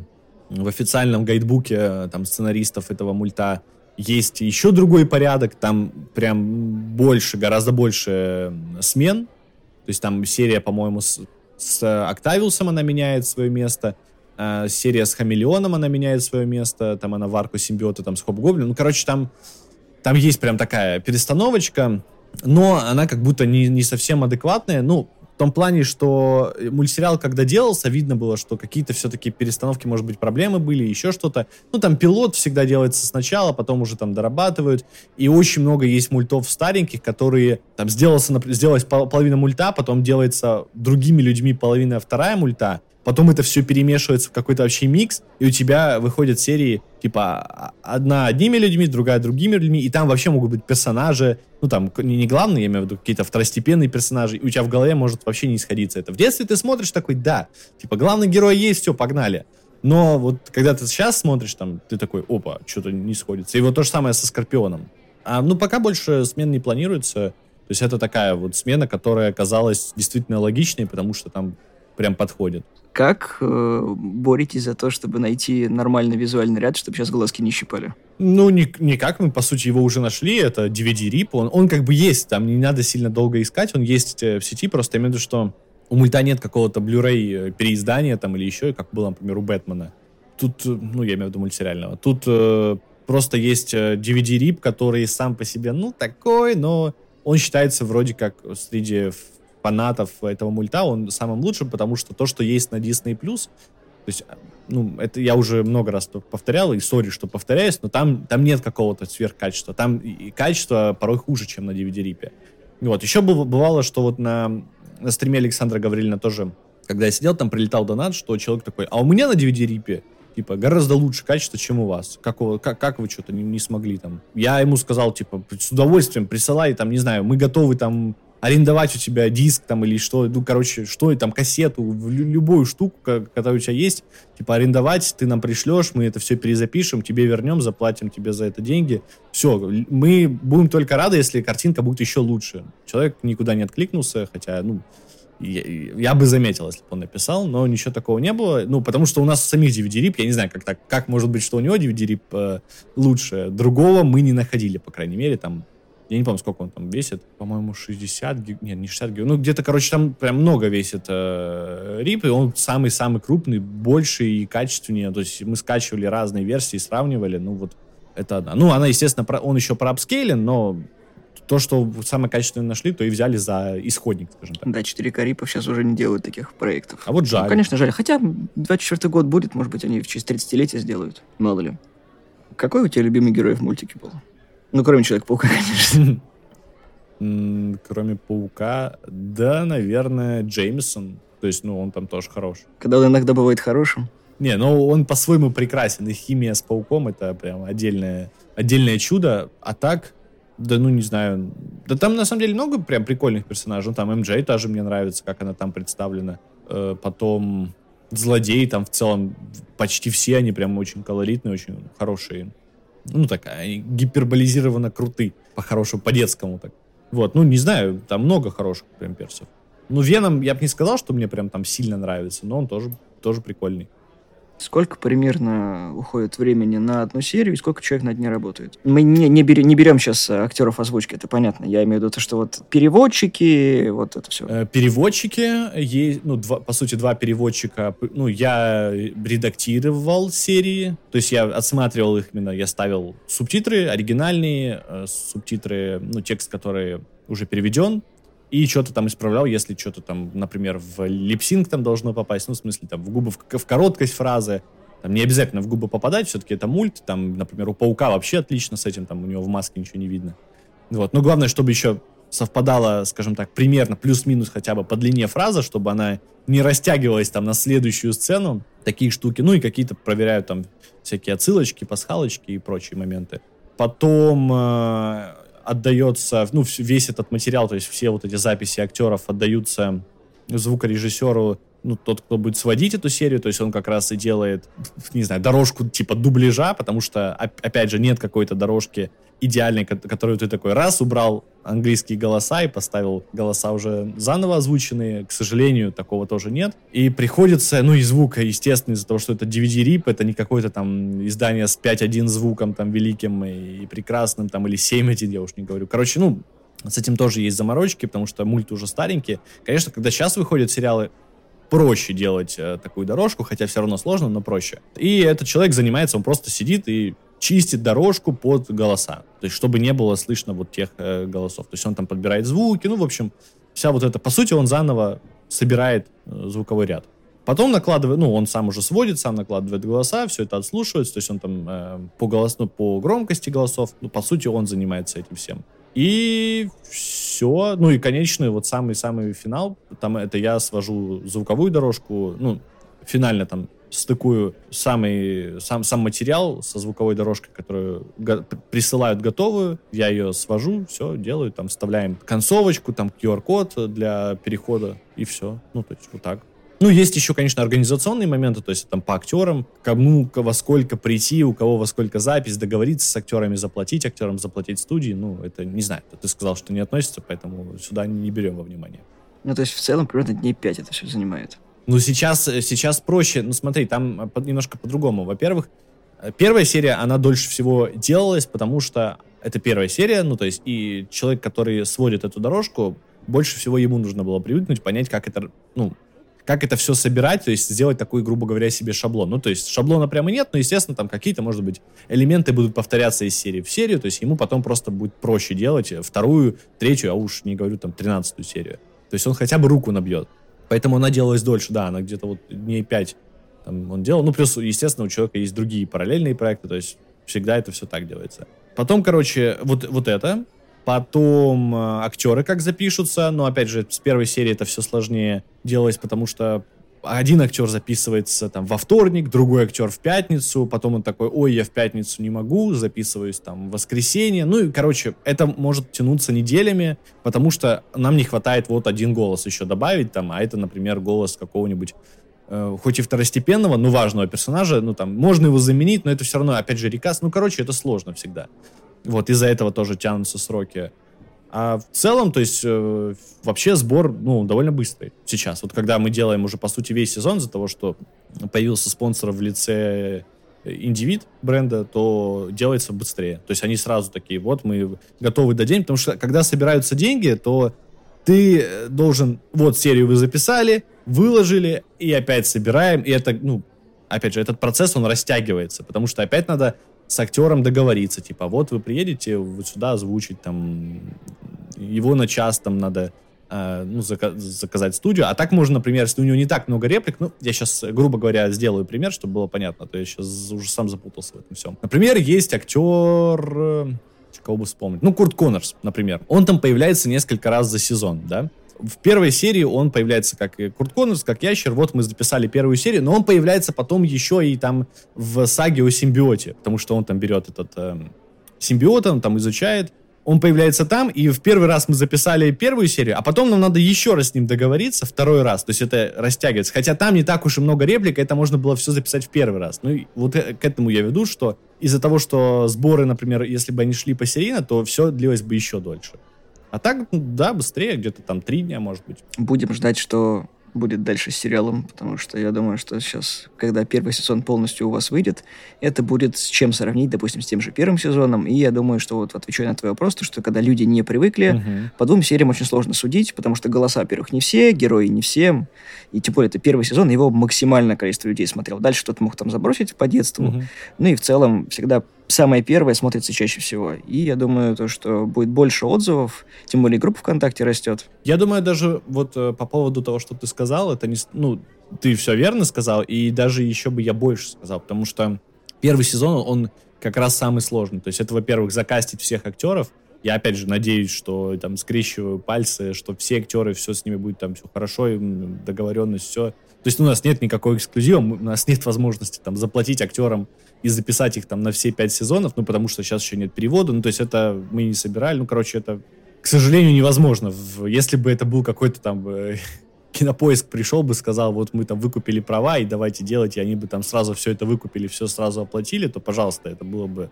в официальном гайдбуке э, там сценаристов этого мульта есть еще другой порядок, там прям больше, гораздо больше смен. То есть там серия, по-моему, с, с Октавиусом она меняет свое место, э, серия с Хамелеоном она меняет свое место, там она в арку симбиота там с Хоб-Гоблин. Ну, короче, там, там есть прям такая перестановочка, но она как будто не, не совсем адекватная. Ну, в том плане, что мультсериал, когда делался, видно было, что какие-то все-таки перестановки, может быть, проблемы были, еще что-то. Ну, там пилот всегда делается сначала, потом уже там дорабатывают. И очень много есть мультов стареньких, которые там сделался, сделалась половина мульта, потом делается другими людьми половина вторая мульта, потом это все перемешивается в какой-то вообще микс, и у тебя выходят серии, типа, а, одна одними людьми, другая другими людьми, и там вообще могут быть персонажи, ну, там, не, главные, я имею в виду, какие-то второстепенные персонажи, и у тебя в голове может вообще не исходиться это. В детстве ты смотришь такой, да, типа, главный герой есть, все, погнали. Но вот когда ты сейчас смотришь, там, ты такой, опа, что-то не сходится. И вот то же самое со Скорпионом. А, ну, пока больше смен не планируется. То есть это такая вот смена, которая оказалась действительно логичной, потому что там прям подходит. Как э, боретесь за то, чтобы найти нормальный визуальный ряд, чтобы сейчас глазки не щипали? Ну, ни, никак, мы, по сути, его уже нашли, это DVD-рип, он, он как бы есть, там не надо сильно долго искать, он есть э, в сети, просто имею в виду, что у мульта нет какого-то Blu-ray переиздания там или еще, как было, например, у Бэтмена. Тут, ну, я имею в виду мультсериального. Тут э, просто есть DVD-рип, который сам по себе, ну, такой, но он считается вроде как среди фанатов этого мульта он самым лучшим, потому что то, что есть на Disney+, то есть, ну, это я уже много раз повторял, и сори, что повторяюсь, но там, там нет какого-то сверхкачества. Там и качество порой хуже, чем на DVD-рипе. Вот. Еще бывало, что вот на, на стриме Александра Гаврилина тоже, когда я сидел, там прилетал донат, что человек такой, а у меня на DVD-рипе типа, гораздо лучше качество, чем у вас. Как, как, как вы что-то не, не смогли там? Я ему сказал, типа, с удовольствием присылай, там, не знаю, мы готовы там арендовать у тебя диск там или что, ну, короче, что там, кассету, любую штуку, которая у тебя есть, типа, арендовать, ты нам пришлешь, мы это все перезапишем, тебе вернем, заплатим тебе за это деньги. Все, мы будем только рады, если картинка будет еще лучше. Человек никуда не откликнулся, хотя, ну, я, я бы заметил, если бы он написал, но ничего такого не было. Ну, потому что у нас самих DVD-рип, я не знаю, как так, как может быть, что у него DVD-рип э, лучше. Другого мы не находили, по крайней мере, там я не помню, сколько он там весит. По-моему, 60 гиг... Нет, не 60 гиг. Ну, где-то, короче, там прям много весит э, рип, и он самый-самый крупный, больше и качественнее. То есть мы скачивали разные версии, сравнивали. Ну, вот это одна. Ну, она, естественно, про... он еще про апскейлен, но то, что самое качественное нашли, то и взяли за исходник, скажем так. Да, 4К рипов сейчас уже не делают таких проектов. А вот жаль. Ну, конечно, жаль. Хотя 24 год будет, может быть, они в честь 30-летия сделают. Мало ли. Какой у тебя любимый герой в мультике был? Ну, кроме Человека-паука, конечно. Кроме Паука, да, наверное, Джеймисон. То есть, ну, он там тоже хорош. Когда он иногда бывает хорошим. Не, ну он по-своему прекрасен. И химия с пауком это прям отдельное, отдельное чудо. А так, да ну не знаю. Да там на самом деле много прям прикольных персонажей. Ну, там МД тоже мне нравится, как она там представлена. Э, потом злодеи там в целом почти все они прям очень колоритные, очень хорошие ну, такая, гиперболизированно круты, по-хорошему, по-детскому так. Вот, ну, не знаю, там много хороших прям персов. Ну, Веном, я бы не сказал, что мне прям там сильно нравится, но он тоже, тоже прикольный. Сколько примерно уходит времени на одну серию и сколько человек над ней работает? Мы не, не, берем, не берем сейчас э, актеров озвучки, это понятно. Я имею в виду то, что вот переводчики, вот это все. Э, переводчики, есть, ну, два, по сути, два переводчика. Ну, я редактировал серии, то есть я отсматривал их именно, я ставил субтитры оригинальные, э, субтитры, ну, текст, который уже переведен, и что-то там исправлял, если что-то там, например, в липсинг там должно попасть, ну, в смысле, там, в губы, в, в короткость фразы, там, не обязательно в губы попадать, все-таки это мульт, там, например, у Паука вообще отлично с этим, там, у него в маске ничего не видно. Вот, но главное, чтобы еще совпадала, скажем так, примерно плюс-минус хотя бы по длине фраза, чтобы она не растягивалась там на следующую сцену, такие штуки, ну и какие-то проверяют там всякие отсылочки, пасхалочки и прочие моменты. Потом э, отдается, ну, весь этот материал, то есть все вот эти записи актеров отдаются звукорежиссеру, ну, тот, кто будет сводить эту серию, то есть он как раз и делает, не знаю, дорожку типа дубляжа, потому что, опять же, нет какой-то дорожки идеальный, который ты такой раз убрал английские голоса и поставил голоса уже заново озвученные. К сожалению, такого тоже нет. И приходится, ну и звук, естественно, из-за того, что это DVD-рип, это не какое-то там издание с 5.1 звуком там великим и прекрасным, там, или 7.1, я уж не говорю. Короче, ну, с этим тоже есть заморочки, потому что мульт уже старенький. Конечно, когда сейчас выходят сериалы, проще делать э, такую дорожку, хотя все равно сложно, но проще. И этот человек занимается, он просто сидит и чистит дорожку под голоса. То есть, чтобы не было слышно вот тех э, голосов. То есть, он там подбирает звуки, ну, в общем, вся вот эта... По сути, он заново собирает э, звуковой ряд. Потом накладывает, ну, он сам уже сводит, сам накладывает голоса, все это отслушивается, то есть он там э, по, голос, ну, по громкости голосов, ну, по сути, он занимается этим всем. И все, ну и конечный, вот самый-самый финал, там это я свожу звуковую дорожку, ну, финально там стыкую самый, сам, сам материал со звуковой дорожкой, которую го- присылают готовую, я ее свожу, все, делаю, там вставляем концовочку, там QR-код для перехода, и все. Ну, то есть вот так. Ну, есть еще, конечно, организационные моменты, то есть там по актерам, кому во сколько прийти, у кого во сколько запись, договориться с актерами, заплатить актерам, заплатить студии, ну, это не знаю, ты сказал, что не относится, поэтому сюда не берем во внимание. Ну, то есть в целом примерно дней 5 это все занимает. Ну, сейчас, сейчас проще. Ну, смотри, там немножко по-другому. Во-первых, первая серия, она дольше всего делалась, потому что это первая серия, ну, то есть, и человек, который сводит эту дорожку, больше всего ему нужно было привыкнуть, понять, как это, ну, как это все собирать, то есть сделать такой, грубо говоря, себе шаблон. Ну, то есть шаблона прямо нет, но, естественно, там какие-то, может быть, элементы будут повторяться из серии в серию, то есть ему потом просто будет проще делать вторую, третью, а уж не говорю, там, тринадцатую серию. То есть он хотя бы руку набьет. Поэтому она делалась дольше, да, она где-то вот дней пять там, он делал. Ну, плюс, естественно, у человека есть другие параллельные проекты, то есть всегда это все так делается. Потом, короче, вот, вот это. Потом э, актеры как запишутся, но, опять же, с первой серии это все сложнее делалось, потому что один актер записывается там во вторник, другой актер в пятницу, потом он такой, ой, я в пятницу не могу, записываюсь там в воскресенье. Ну и, короче, это может тянуться неделями, потому что нам не хватает вот один голос еще добавить там, а это, например, голос какого-нибудь э, хоть и второстепенного, но важного персонажа, ну там, можно его заменить, но это все равно, опять же, рекас, ну, короче, это сложно всегда. Вот из-за этого тоже тянутся сроки. А в целом, то есть, э, вообще сбор, ну, довольно быстрый сейчас. Вот когда мы делаем уже, по сути, весь сезон из-за того, что появился спонсор в лице индивид бренда, то делается быстрее. То есть они сразу такие, вот мы готовы до день, потому что когда собираются деньги, то ты должен, вот серию вы записали, выложили, и опять собираем, и это, ну, опять же, этот процесс, он растягивается, потому что опять надо с актером договориться, типа, вот вы приедете вот сюда озвучить, там, его на час там надо э, ну, зака- заказать студию. А так можно, например, если у него не так много реплик, ну, я сейчас, грубо говоря, сделаю пример, чтобы было понятно, а то я сейчас уже сам запутался в этом всем. Например, есть актер, э, кого бы вспомнить, ну, Курт Коннорс, например. Он там появляется несколько раз за сезон, да? В первой серии он появляется как Курт Коннорс, как Ящер. Вот мы записали первую серию, но он появляется потом еще и там в саге о симбиоте, потому что он там берет этот э, симбиот, он там изучает. Он появляется там, и в первый раз мы записали первую серию, а потом нам надо еще раз с ним договориться второй раз. То есть это растягивается. Хотя там не так уж и много реплик, это можно было все записать в первый раз. Ну, и вот э, к этому я веду, что из-за того, что сборы, например, если бы они шли посерийно, то все длилось бы еще дольше. А так, да, быстрее, где-то там три дня, может быть. Будем ждать, что будет дальше с сериалом, потому что я думаю, что сейчас, когда первый сезон полностью у вас выйдет, это будет с чем сравнить, допустим, с тем же первым сезоном. И я думаю, что вот отвечаю на твой вопрос, то, что когда люди не привыкли, uh-huh. по двум сериям очень сложно судить, потому что голоса, во-первых, не все, герои не все. И тем более это первый сезон, его максимальное количество людей смотрел. Дальше кто-то мог там забросить по детству. Uh-huh. Ну и в целом всегда самое первое смотрится чаще всего. И я думаю, то, что будет больше отзывов, тем более группа ВКонтакте растет. Я думаю, даже вот э, по поводу того, что ты сказал, это не... Ну, ты все верно сказал, и даже еще бы я больше сказал, потому что первый сезон, он как раз самый сложный. То есть это, во-первых, закастить всех актеров. Я, опять же, надеюсь, что там скрещиваю пальцы, что все актеры, все с ними будет там все хорошо, договоренность, все. То есть у нас нет никакой эксклюзива, у нас нет возможности там заплатить актерам и записать их там на все пять сезонов, ну, потому что сейчас еще нет перевода, ну, то есть это мы не собирали, ну, короче, это, к сожалению, невозможно. Если бы это был какой-то там э, кинопоиск пришел бы, сказал, вот мы там выкупили права, и давайте делать, и они бы там сразу все это выкупили, все сразу оплатили, то, пожалуйста, это было бы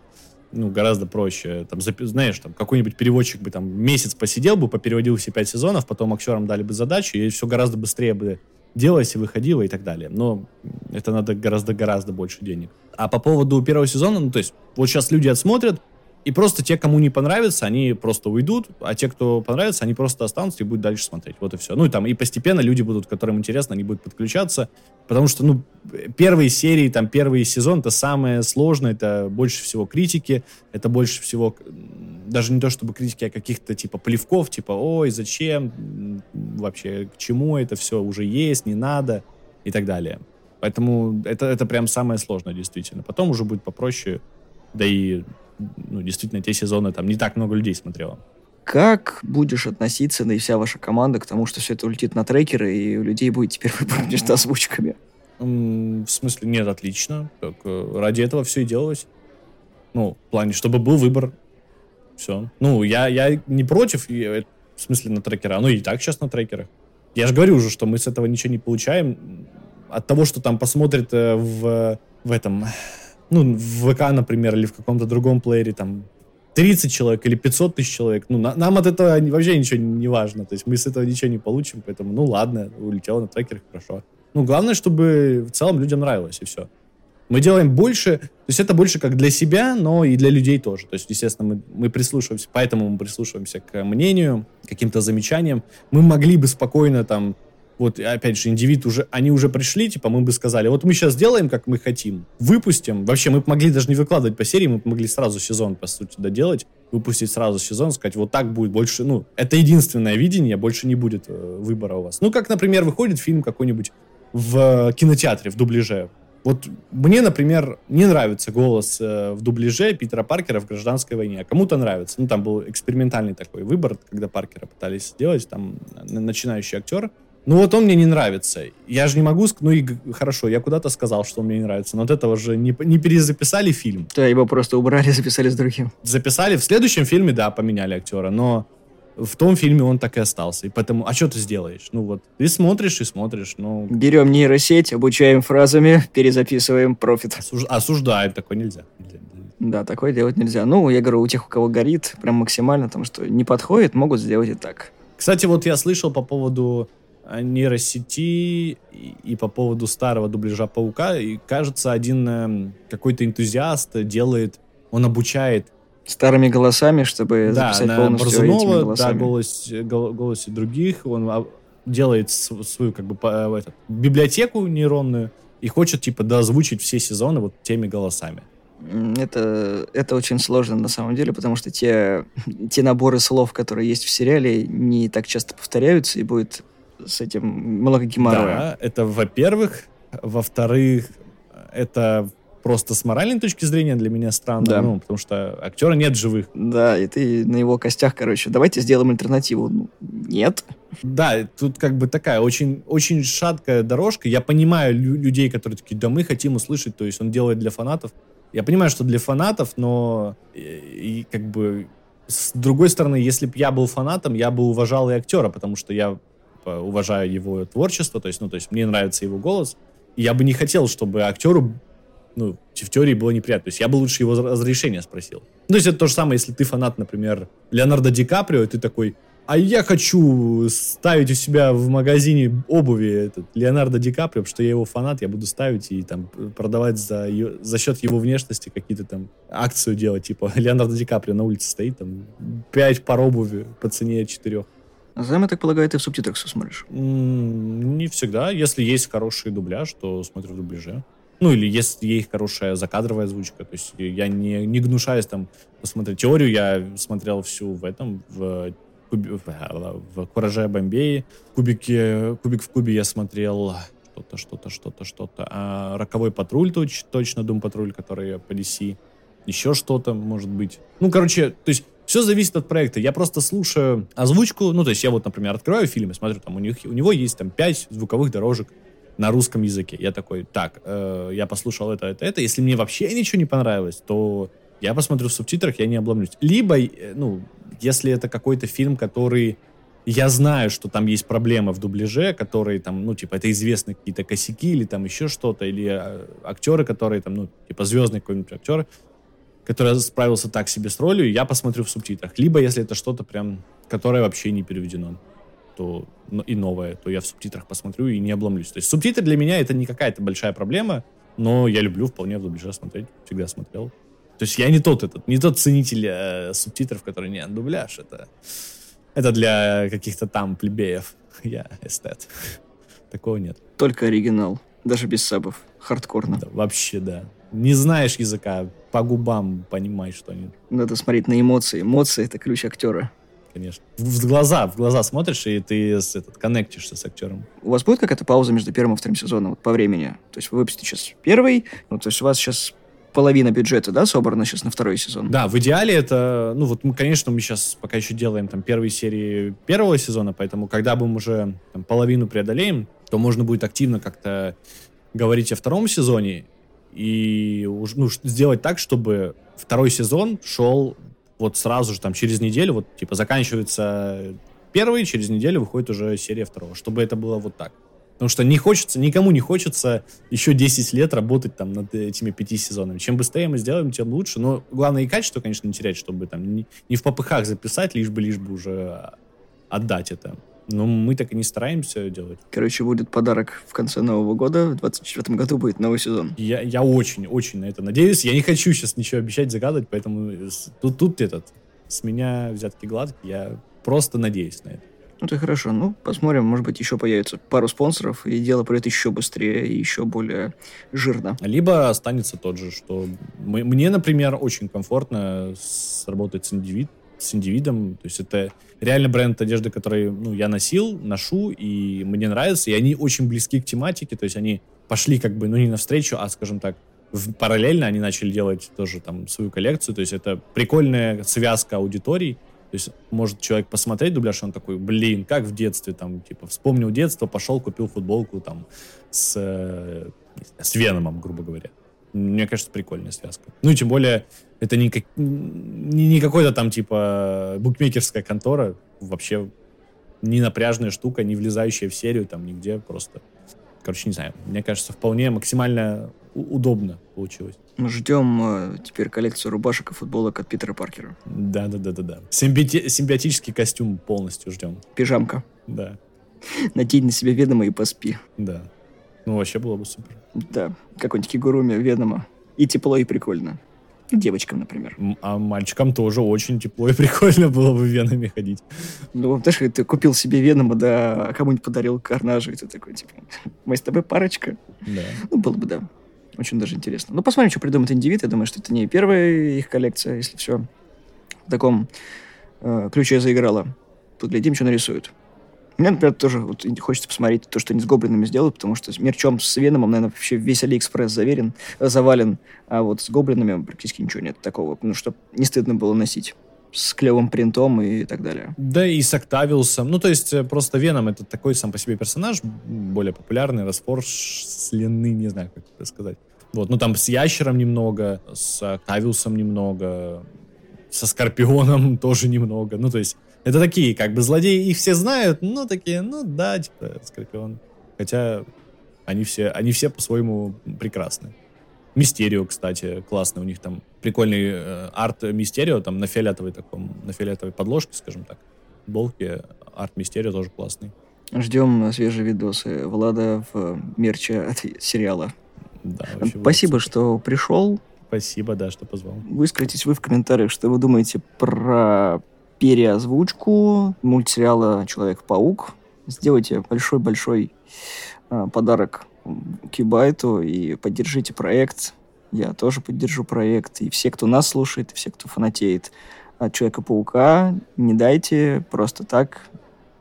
ну, гораздо проще. Там, знаешь, там, какой-нибудь переводчик бы там месяц посидел бы, попереводил все пять сезонов, потом актерам дали бы задачу, и все гораздо быстрее бы делалось и выходило и так далее. Но это надо гораздо-гораздо больше денег. А по поводу первого сезона, ну, то есть, вот сейчас люди отсмотрят, и просто те, кому не понравится, они просто уйдут, а те, кто понравится, они просто останутся и будут дальше смотреть. Вот и все. Ну и там и постепенно люди будут, которым интересно, они будут подключаться, потому что, ну, первые серии, там, первый сезон, это самое сложное, это больше всего критики, это больше всего, даже не то чтобы критики, а каких-то типа плевков, типа, ой, зачем, вообще, к чему это все уже есть, не надо и так далее. Поэтому это, это прям самое сложное, действительно. Потом уже будет попроще, да и ну, действительно, те сезоны там не так много людей смотрело. Как будешь относиться, да и вся ваша команда, к тому, что все это улетит на трекеры, и у людей будет теперь выбор между озвучками? В смысле, нет, отлично. Так, э, ради этого все и делалось. Ну, в плане, чтобы был выбор. Все. Ну, я, я не против, в смысле, на трекера. Оно и так сейчас на трекерах. Я же говорю уже, что мы с этого ничего не получаем. От того, что там посмотрят э, в, в этом ну, в ВК, например, или в каком-то другом плеере, там, 30 человек или 500 тысяч человек, ну, на, нам от этого вообще ничего не важно, то есть мы с этого ничего не получим, поэтому, ну, ладно, улетело на трекер, хорошо. Ну, главное, чтобы в целом людям нравилось, и все. Мы делаем больше, то есть это больше как для себя, но и для людей тоже. То есть, естественно, мы, мы прислушиваемся, поэтому мы прислушиваемся к мнению, каким-то замечаниям. Мы могли бы спокойно там вот, опять же, индивид уже, они уже пришли, типа, мы бы сказали, вот мы сейчас сделаем, как мы хотим, выпустим. Вообще, мы могли даже не выкладывать по серии, мы могли сразу сезон, по сути, доделать, выпустить сразу сезон, сказать, вот так будет больше, ну, это единственное видение, больше не будет э, выбора у вас. Ну, как, например, выходит фильм какой-нибудь в кинотеатре, в дубляже. Вот мне, например, не нравится голос э, в дубляже Питера Паркера в «Гражданской войне», а кому-то нравится. Ну, там был экспериментальный такой выбор, когда Паркера пытались сделать, там, начинающий актер. Ну вот он мне не нравится. Я же не могу ну и хорошо, я куда-то сказал, что он мне не нравится, но от этого же не, не перезаписали фильм. Да, его просто убрали, записали с другим. Записали, в следующем фильме, да, поменяли актера, но в том фильме он так и остался. И поэтому, а что ты сделаешь? Ну вот, ты смотришь и смотришь, ну... Берем нейросеть, обучаем фразами, перезаписываем профит. Осуж... Осуждаем, такое нельзя. нельзя. Да, такое делать нельзя. Ну, я говорю, у тех, у кого горит, прям максимально, потому что не подходит, могут сделать и так. Кстати, вот я слышал по поводу нейросети и, и по поводу старого дубляжа Паука. И кажется, один э, какой-то энтузиаст делает, он обучает старыми голосами, чтобы да, записать на полностью Борзунова, этими голосами. Да, голос, гол- голосе других. Он делает свою как бы по, этот, библиотеку нейронную и хочет типа доозвучить все сезоны вот теми голосами. Это, это очень сложно на самом деле, потому что те, те наборы слов, которые есть в сериале, не так часто повторяются, и будет с этим много геморроя. Да, это во-первых. Во-вторых, это просто с моральной точки зрения для меня странно, да. ну, потому что актера нет живых. Да, и ты на его костях, короче, давайте сделаем альтернативу. Ну, нет. Да, тут как бы такая очень, очень шаткая дорожка. Я понимаю лю- людей, которые такие, да мы хотим услышать, то есть он делает для фанатов. Я понимаю, что для фанатов, но и, и как бы с другой стороны, если бы я был фанатом, я бы уважал и актера, потому что я типа, уважаю его творчество, то есть, ну, то есть мне нравится его голос. Я бы не хотел, чтобы актеру, ну, в теории было неприятно. То есть я бы лучше его разрешение спросил. Ну, то есть это то же самое, если ты фанат, например, Леонардо Ди Каприо, и ты такой, а я хочу ставить у себя в магазине обуви этот Леонардо Ди Каприо, потому что я его фанат, я буду ставить и там продавать за, за счет его внешности какие-то там акцию делать, типа Леонардо Ди Каприо на улице стоит, там пять пар обуви по цене четырех. Зам, я так полагаю, ты в субтитрах все смотришь? Не всегда. Если есть хороший дубляж, то смотрю в дубляже. Ну, или если есть хорошая закадровая озвучка. То есть я не, не гнушаюсь там посмотреть теорию. Я смотрел всю в этом, в, куби, в, а, в Кураже Бомбее. Кубики, кубик в кубе я смотрел что-то, что-то, что-то, что-то. А Роковой патруль точно, Дум патруль, который по DC. Еще что-то, может быть. Ну, короче, то есть все зависит от проекта. Я просто слушаю озвучку. Ну, то есть я вот, например, открываю фильм и смотрю, там у, них, у него есть там пять звуковых дорожек на русском языке. Я такой, так, э, я послушал это, это, это. Если мне вообще ничего не понравилось, то я посмотрю в субтитрах, я не обломлюсь. Либо, э, ну, если это какой-то фильм, который я знаю, что там есть проблемы в дубляже, которые там, ну, типа, это известные какие-то косяки или там еще что-то, или э, актеры, которые там, ну, типа, звездный какой-нибудь актер, который справился так себе с ролью, я посмотрю в субтитрах. Либо, если это что-то прям, которое вообще не переведено, то ну, и новое, то я в субтитрах посмотрю и не обломлюсь. То есть субтитры для меня это не какая-то большая проблема, но я люблю вполне в дубляже смотреть, всегда смотрел. То есть я не тот этот, не тот ценитель э, субтитров, который не дубляж, это, это для каких-то там плебеев. Я эстет. Такого нет. Только оригинал, даже без сабов, хардкорно. Да, вообще, да. Не знаешь языка, по губам понимаешь, что они... Надо смотреть на эмоции. Эмоции — это ключ актера. Конечно. В глаза, в глаза смотришь, и ты с, этот, коннектишься с актером. У вас будет какая-то пауза между первым и вторым сезоном вот, по времени? То есть вы выпустите сейчас первый, ну, то есть у вас сейчас половина бюджета, да, собрана сейчас на второй сезон? Да, в идеале это, ну вот мы, конечно, мы сейчас пока еще делаем там первые серии первого сезона, поэтому когда мы уже там, половину преодолеем, то можно будет активно как-то говорить о втором сезоне, и ну, сделать так, чтобы второй сезон шел вот сразу же, там, через неделю, вот, типа, заканчивается первый, через неделю выходит уже серия второго, чтобы это было вот так. Потому что не хочется, никому не хочется еще 10 лет работать там над этими пяти сезонами. Чем быстрее мы сделаем, тем лучше. Но главное и качество, конечно, не терять, чтобы там не, не в попыхах записать, лишь бы, лишь бы уже отдать это. Но мы так и не стараемся делать. Короче, будет подарок в конце Нового года. В 2024 году будет новый сезон. Я, я очень, очень на это надеюсь. Я не хочу сейчас ничего обещать, загадывать, поэтому тут, тут этот, с меня взятки гладкие. Я просто надеюсь на это. Ну, это хорошо. Ну, посмотрим, может быть, еще появится пару спонсоров, и дело пойдет еще быстрее и еще более жирно. Либо останется тот же, что мы, мне, например, очень комфортно работать с, индивид, с индивидом. То есть это реально бренд одежды, который ну, я носил, ношу, и мне нравится. И они очень близки к тематике. То есть они пошли как бы, ну, не навстречу, а, скажем так, в, параллельно они начали делать тоже там свою коллекцию. То есть это прикольная связка аудиторий. То есть может человек посмотреть дубляж, он такой, блин, как в детстве, там, типа, вспомнил детство, пошел, купил футболку там с, э, с Веномом, грубо говоря. Мне кажется, прикольная связка. Ну и тем более, это не, как, не, не какой-то там, типа, букмекерская контора, вообще не напряжная штука, не влезающая в серию, там, нигде, просто Короче, не знаю. Мне кажется, вполне максимально удобно получилось. Мы ждем э, теперь коллекцию рубашек и футболок от Питера Паркера. Да, да, да, да, да. Симбити- симбиотический костюм полностью ждем. Пижамка. Да. Надень на себя ведомо и поспи. Да. Ну, вообще было бы супер. Да. Какой-нибудь кигуруми ведомо. И тепло, и прикольно. Девочкам, например. А мальчикам тоже очень тепло и прикольно было бы венами ходить. Ну, знаешь, ты купил себе венома, да, а кому-нибудь подарил карнажу, и ты такой, типа, мы с тобой парочка. Да. Ну, было бы, да. Очень даже интересно. Ну, посмотрим, что придумает индивид. Я думаю, что это не первая их коллекция, если все в таком э, ключе заиграло. Поглядим, что нарисуют. Мне, например, тоже вот, хочется посмотреть то, что они с гоблинами сделают, потому что мерчом с Веномом, наверное, вообще весь Алиэкспресс заверен, завален, а вот с гоблинами практически ничего нет такого, ну, что не стыдно было носить с клевым принтом и так далее. Да, и с Октавиусом. Ну, то есть, э, просто Веном — это такой сам по себе персонаж, более популярный, расфоршленный, не знаю, как это сказать. Вот, ну, там с Ящером немного, с Октавиусом немного, со Скорпионом тоже немного. Ну, то есть, это такие, как бы, злодеи, их все знают, ну, такие, ну, да, типа, Скорпион. Хотя они все, они все по-своему прекрасны. Мистерио, кстати, классный. У них там прикольный э, арт Мистерио, там на фиолетовой таком, на фиолетовой подложке, скажем так. Болке арт Мистерио тоже классный. Ждем свежие видосы Влада в мерче от сериала. Да, Спасибо, что пришел. Спасибо, да, что позвал. Выскажитесь вы в комментариях, что вы думаете про переозвучку мультсериала «Человек-паук». Сделайте большой-большой э, подарок Кибайту и поддержите проект. Я тоже поддержу проект. И все, кто нас слушает, и все, кто фанатеет от Человека-паука, не дайте просто так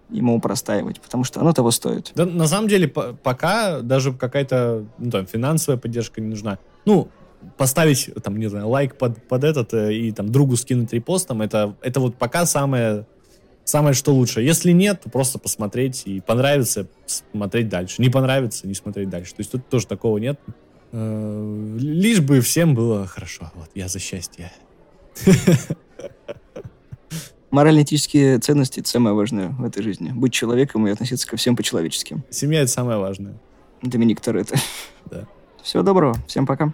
ему простаивать, потому что оно того стоит. Да, на самом деле, пока даже какая-то ну, финансовая поддержка не нужна. Ну, поставить, там, не знаю, лайк под, под этот э, и там другу скинуть репостом, это, это вот пока самое, самое, что лучше. Если нет, то просто посмотреть и понравится, смотреть дальше. Не понравится, не смотреть дальше. То есть тут тоже такого нет. Э, лишь бы всем было хорошо. Вот, я за счастье. Морально-этические ценности — это самое важное в этой жизни. Быть человеком и относиться ко всем по-человечески. Семья — это самое важное. Доминик Торетто. Да. Всего доброго. Всем пока.